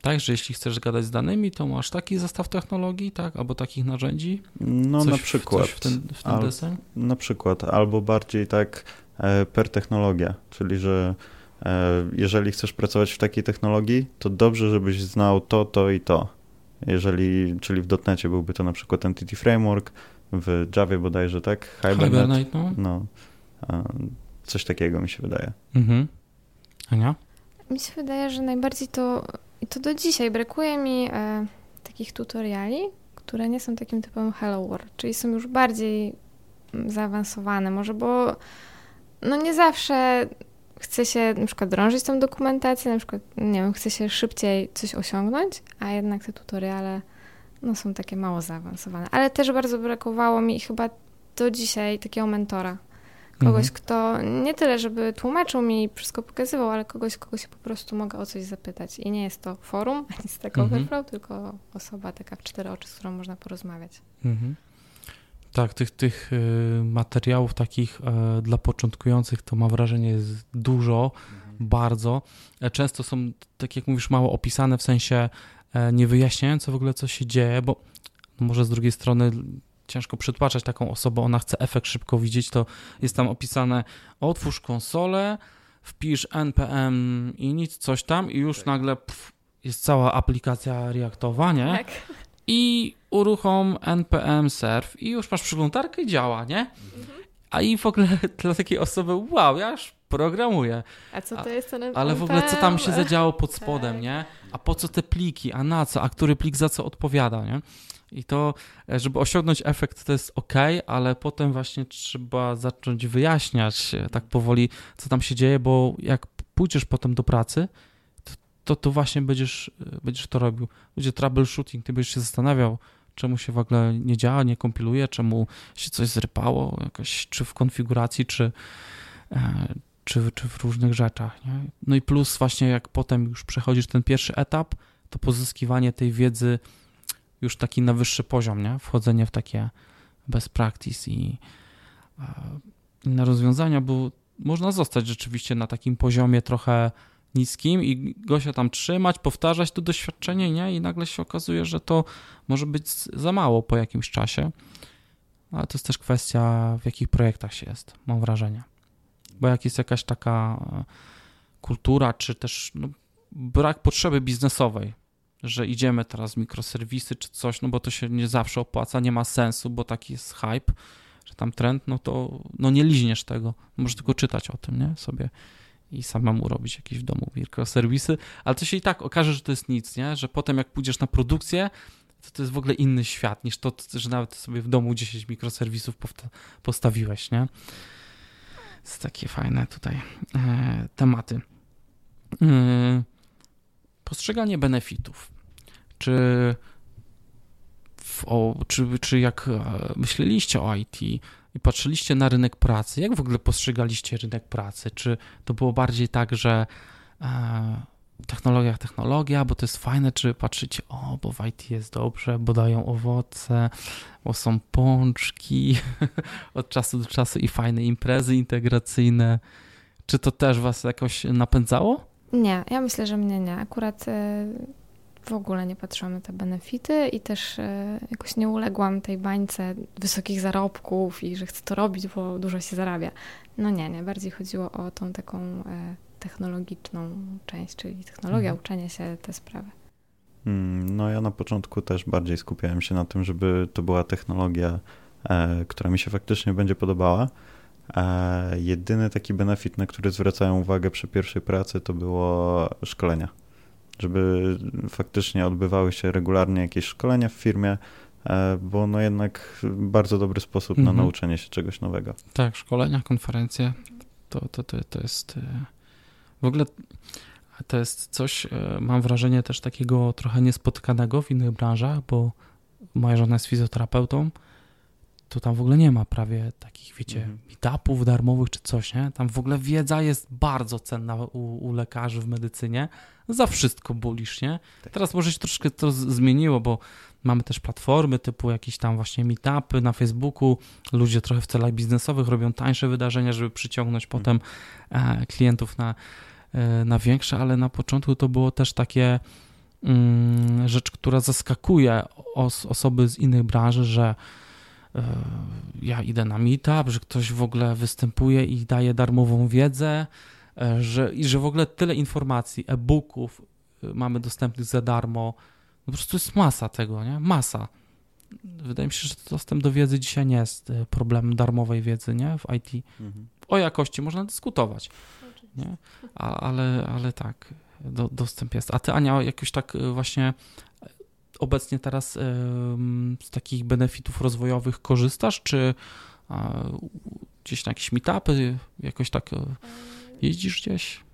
Speaker 1: tak, że jeśli chcesz gadać z danymi, to masz taki zestaw technologii, tak, albo takich narzędzi?
Speaker 3: No coś, na przykład.
Speaker 1: w ten, w ten Al,
Speaker 3: Na przykład, albo bardziej tak e, per technologia, czyli że e, jeżeli chcesz pracować w takiej technologii, to dobrze, żebyś znał to, to i to. Jeżeli, czyli w dotnecie byłby to na przykład Entity Framework, w Javie bodajże, tak?
Speaker 1: Hibernate, Hibernate no.
Speaker 3: no. Coś takiego mi się wydaje.
Speaker 1: Mhm. Ania?
Speaker 2: Mi się wydaje, że najbardziej to, i to do dzisiaj, brakuje mi e, takich tutoriali, które nie są takim typem Hello World, czyli są już bardziej mm, zaawansowane, może bo no nie zawsze chce się na przykład drążyć tą dokumentację, na przykład, nie wiem, chce się szybciej coś osiągnąć, a jednak te tutoriale no, są takie mało zaawansowane. Ale też bardzo brakowało mi chyba do dzisiaj takiego mentora. Kogoś, mhm. kto nie tyle, żeby tłumaczył mi i wszystko pokazywał, ale kogoś, kogo się po prostu mogę o coś zapytać. I nie jest to forum, ani Stack mhm. Overflow, tylko osoba taka w cztery oczy, z którą można porozmawiać. Mhm.
Speaker 1: Tak, tych, tych y, materiałów takich y, dla początkujących to mam wrażenie jest dużo, mhm. bardzo. E, często są, tak jak mówisz, mało opisane, w sensie E, nie wyjaśniając w ogóle, co się dzieje, bo no może z drugiej strony ciężko przytłaczać taką osobę, ona chce efekt szybko widzieć, to jest tam opisane otwórz konsolę, wpisz npm i nic, coś tam i już tak. nagle pff, jest cała aplikacja reaktowa, nie? Tak. I uruchom npm serve i już masz przeglądarkę i działa, nie? Mhm. A i w ogóle dla takiej osoby, wow, ja już programuję.
Speaker 2: A co to jest ten
Speaker 1: Ale w ogóle co tam się zadziało pod spodem, tak. nie? A po co te pliki, a na co, a który plik za co odpowiada, nie? I to, e, żeby osiągnąć efekt, to jest ok, ale potem właśnie trzeba zacząć wyjaśniać e, tak powoli, co tam się dzieje, bo jak pójdziesz potem do pracy, to, to właśnie będziesz, e, będziesz to robił. Będzie troubleshooting, ty będziesz się zastanawiał, czemu się w ogóle nie działa, nie kompiluje, czemu się coś zrypało, jakoś, czy w konfiguracji, czy, czy, czy w różnych rzeczach. Nie? No i plus właśnie jak potem już przechodzisz ten pierwszy etap, to pozyskiwanie tej wiedzy już taki na wyższy poziom, nie? wchodzenie w takie best practice i inne rozwiązania, bo można zostać rzeczywiście na takim poziomie trochę niskim i go się tam trzymać, powtarzać to doświadczenie, nie? I nagle się okazuje, że to może być za mało po jakimś czasie. ale to jest też kwestia, w jakich projektach się jest, mam wrażenie. Bo jak jest jakaś taka e, kultura, czy też no, brak potrzeby biznesowej, że idziemy teraz w mikroserwisy czy coś, no bo to się nie zawsze opłaca, nie ma sensu, bo taki jest hype, że tam trend, no to no nie liźniesz tego. Możesz tylko czytać o tym, nie? Sobie i samemu robić jakieś w domu mikroserwisy, ale to się i tak okaże, że to jest nic, nie? Że potem jak pójdziesz na produkcję, to to jest w ogóle inny świat niż to, że nawet sobie w domu 10 mikroserwisów postawiłeś, nie? Jest takie fajne tutaj e, tematy. E, postrzeganie benefitów. Czy, w, o, czy, czy jak e, myśleliście o IT i patrzyliście na rynek pracy, jak w ogóle postrzegaliście rynek pracy? Czy to było bardziej tak, że e, technologia, technologia, bo to jest fajne, czy patrzycie, o, bo w IT jest dobrze, bo dają owoce, bo są pączki od czasu do czasu i fajne imprezy integracyjne. Czy to też was jakoś napędzało?
Speaker 2: Nie, ja myślę, że mnie nie. Akurat y, w ogóle nie patrzyłam na te benefity i też y, jakoś nie uległam tej bańce wysokich zarobków i że chcę to robić, bo dużo się zarabia. No nie, nie. Bardziej chodziło o tą taką y, technologiczną część, czyli technologia, mhm. uczenie się te sprawy.
Speaker 3: Hmm, no ja na początku też bardziej skupiałem się na tym, żeby to była technologia, e, która mi się faktycznie będzie podobała. E, jedyny taki benefit, na który zwracają uwagę przy pierwszej pracy, to było szkolenia. Żeby faktycznie odbywały się regularnie jakieś szkolenia w firmie, e, bo no jednak bardzo dobry sposób mhm. na nauczenie się czegoś nowego.
Speaker 1: Tak, szkolenia, konferencje to, to, to, to jest e, w ogóle to jest coś, mam wrażenie też takiego trochę niespotykanego w innych branżach, bo moja żona jest fizjoterapeutą to tam w ogóle nie ma prawie takich, wiecie, mhm. meetupów darmowych czy coś, nie? Tam w ogóle wiedza jest bardzo cenna u, u lekarzy w medycynie. Za wszystko bulisz, nie? Tak. Teraz może się troszkę to zmieniło, bo mamy też platformy typu jakieś tam właśnie meetupy na Facebooku. Ludzie trochę w celach biznesowych robią tańsze wydarzenia, żeby przyciągnąć mhm. potem e, klientów na, e, na większe, ale na początku to było też takie mm, rzecz, która zaskakuje os osoby z innych branży, że E, ja idę na meetup, że ktoś w ogóle występuje i daje darmową wiedzę, że, i że w ogóle tyle informacji, e-booków e, mamy dostępnych za darmo. No po prostu jest masa tego, nie? Masa. Wydaje mi się, że dostęp do wiedzy dzisiaj nie jest problemem darmowej wiedzy, nie? W IT. Mhm. O jakości można dyskutować, nie? A, ale, ale tak, do, dostęp jest. A ty, Ania, jakoś tak właśnie obecnie teraz z takich benefitów rozwojowych korzystasz, czy gdzieś na jakieś meetupy, jakoś tak e, jeździsz gdzieś?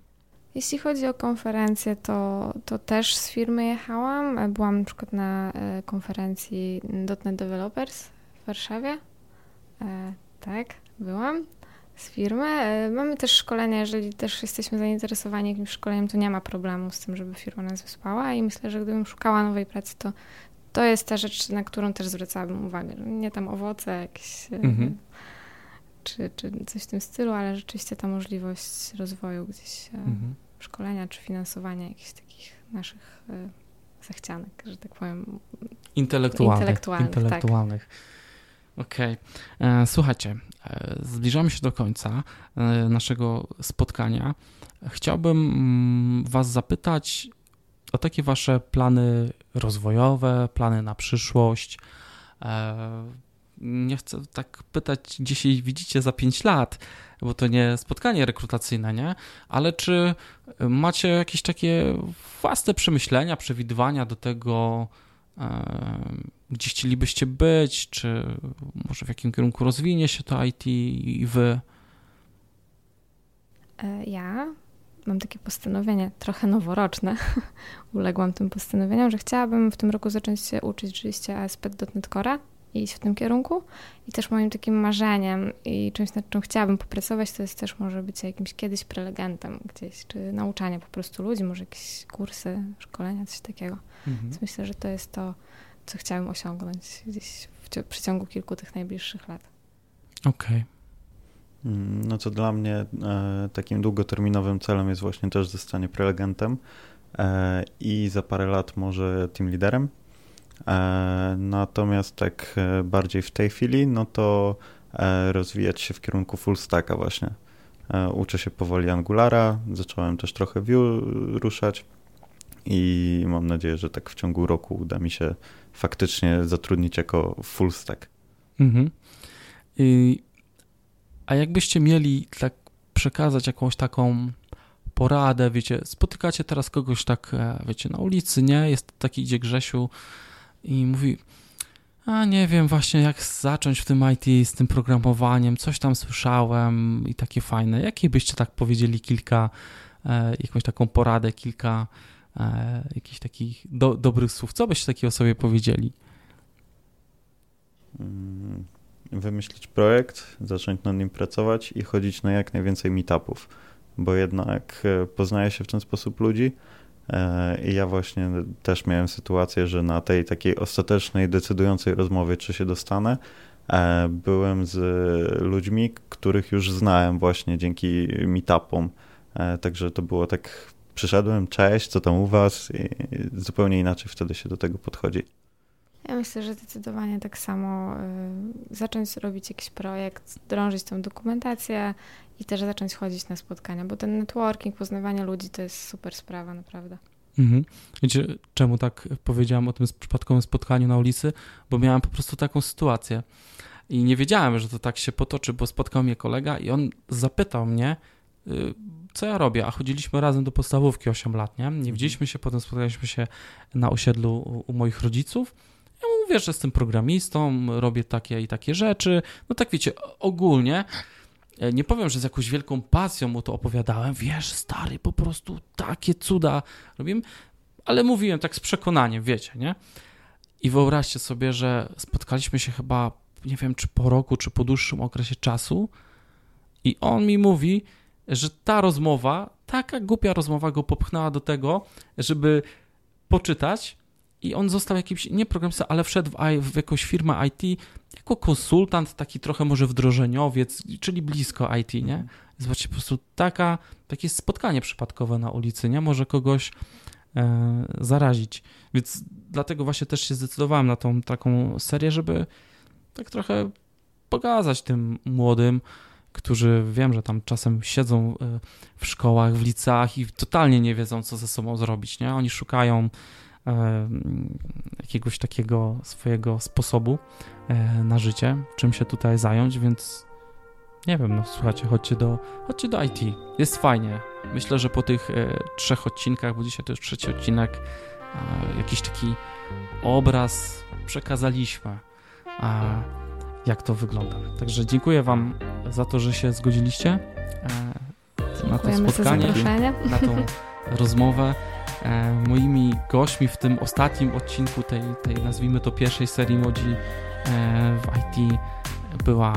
Speaker 2: Jeśli chodzi o konferencje, to, to też z firmy jechałam. Byłam na przykład na e, konferencji .NET Developers w Warszawie. E, tak, byłam z firmy. E, mamy też szkolenia, jeżeli też jesteśmy zainteresowani jakimś szkoleniem, to nie ma problemu z tym, żeby firma nas wysłała i myślę, że gdybym szukała nowej pracy, to to jest ta rzecz, na którą też zwracałabym uwagę. Nie tam owoce jakieś mhm. Czy, czy coś w tym stylu, ale rzeczywiście ta możliwość rozwoju gdzieś e, mhm. szkolenia czy finansowania jakichś takich naszych zachcianek, że tak powiem.
Speaker 1: Intelektualnych. Intelektualnych. Tak. intelektualnych. Tak. Okej. Okay. E, słuchajcie, e, zbliżamy się do końca e, naszego spotkania. Chciałbym mm, Was zapytać o takie Wasze plany rozwojowe, plany na przyszłość. Nie chcę tak pytać, gdzie się widzicie za 5 lat, bo to nie spotkanie rekrutacyjne, nie? Ale czy macie jakieś takie własne przemyślenia, przewidywania do tego, gdzie chcielibyście być, czy może w jakim kierunku rozwinie się to IT i wy?
Speaker 2: E, ja mam takie postanowienie trochę noworoczne. Uległam tym postanowieniom, że chciałabym w tym roku zacząć się uczyć rzeczywiście ASP.NET Core i iść w tym kierunku. I też moim takim marzeniem i czymś, nad czym chciałabym popracować, to jest też może być jakimś kiedyś prelegentem gdzieś, czy nauczanie po prostu ludzi, może jakieś kursy, szkolenia, coś takiego. Mhm. Więc myślę, że to jest to, co chciałbym osiągnąć gdzieś w przeciągu kilku tych najbliższych lat.
Speaker 1: Okej. Okay.
Speaker 3: Mm, no co dla mnie e, takim długoterminowym celem jest właśnie też zostanie prelegentem e, i za parę lat może team liderem. Natomiast tak bardziej w tej chwili, no to rozwijać się w kierunku full stacka właśnie. Uczę się powoli Angulara, zacząłem też trochę Vue ruszać i mam nadzieję, że tak w ciągu roku uda mi się faktycznie zatrudnić jako full stack. Mhm.
Speaker 1: I, a jakbyście mieli tak przekazać jakąś taką poradę, wiecie, spotykacie teraz kogoś tak, e, wiecie, na ulicy, nie? Jest taki, idzie Grzesiu i mówi, a nie wiem właśnie jak zacząć w tym IT z tym programowaniem, coś tam słyszałem i takie fajne. Jakie byście tak powiedzieli kilka, e, jakąś taką poradę, kilka e, jakichś takich do, dobrych słów? Co byście takiego sobie powiedzieli?
Speaker 3: Mm, wymyślić projekt, zacząć nad nim pracować i chodzić na jak najwięcej meetupów, bo jednak e, poznaje się w ten sposób ludzi. E, I ja właśnie też miałem sytuację, że na tej takiej ostatecznej, decydującej rozmowie, czy się dostanę, e, byłem z ludźmi, których już znałem właśnie dzięki meetupom. Także to było tak, przyszedłem, cześć, co tam u was? I zupełnie inaczej wtedy się do tego podchodzi.
Speaker 2: Ja myślę, że zdecydowanie tak samo zacząć robić jakiś projekt, drążyć tą dokumentację i też zacząć chodzić na spotkania, bo ten networking, poznawanie ludzi to jest super sprawa, naprawdę.
Speaker 1: Mhm. Wiecie, czemu tak powiedziałam o tym przypadkowym spotkaniu na ulicy? Bo miałem po prostu taką sytuację i nie wiedziałem, że to tak się potoczy, bo spotkał mnie kolega i on zapytał mnie, y, co ja robię, a chodziliśmy razem do podstawówki 8 lat, nie? Nie mhm. widzieliśmy się, potem spotkaliśmy się na osiedlu u moich rodziców ja mówię, że jestem programistą, robię takie i takie rzeczy. No tak wiecie, ogólnie. E, nie powiem, że z jakąś wielką pasją mu to opowiadałem. Wiesz, stary, po prostu takie cuda robimy, ale mówiłem tak z przekonaniem, wiecie, nie? I wyobraźcie sobie, że spotkaliśmy się chyba, nie wiem, czy po roku, czy po dłuższym okresie czasu, i on mi mówi, że ta rozmowa, taka głupia rozmowa go popchnęła do tego, żeby poczytać i on został jakimś, nie programistą, ale wszedł w, w jakąś firmę IT jako konsultant, taki trochę może wdrożeniowiec, czyli blisko IT, nie? Mhm. Zobaczcie, po prostu taka, takie spotkanie przypadkowe na ulicy, nie? Może kogoś e, zarazić. Więc dlatego właśnie też się zdecydowałem na tą taką serię, żeby tak trochę pokazać tym młodym, którzy wiem, że tam czasem siedzą e, w szkołach, w liceach i totalnie nie wiedzą, co ze sobą zrobić, nie? Oni szukają jakiegoś takiego swojego sposobu e, na życie, czym się tutaj zająć, więc nie wiem, no słuchajcie, chodźcie do, chodźcie do IT. Jest fajnie. Myślę, że po tych e, trzech odcinkach, bo dzisiaj to już trzeci odcinek, jakiś taki obraz przekazaliśmy, jak to wygląda. Także dziękuję Wam za to, że się zgodziliście na to spotkanie, na tą rozmowę. E, moimi gośćmi w tym ostatnim odcinku tej, tej nazwijmy to pierwszej serii Młodzi e, w IT była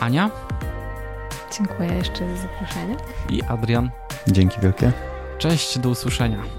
Speaker 1: Ania.
Speaker 2: Dziękuję jeszcze za zaproszenie.
Speaker 1: I Adrian.
Speaker 3: Dzięki wielkie.
Speaker 1: Cześć, do usłyszenia.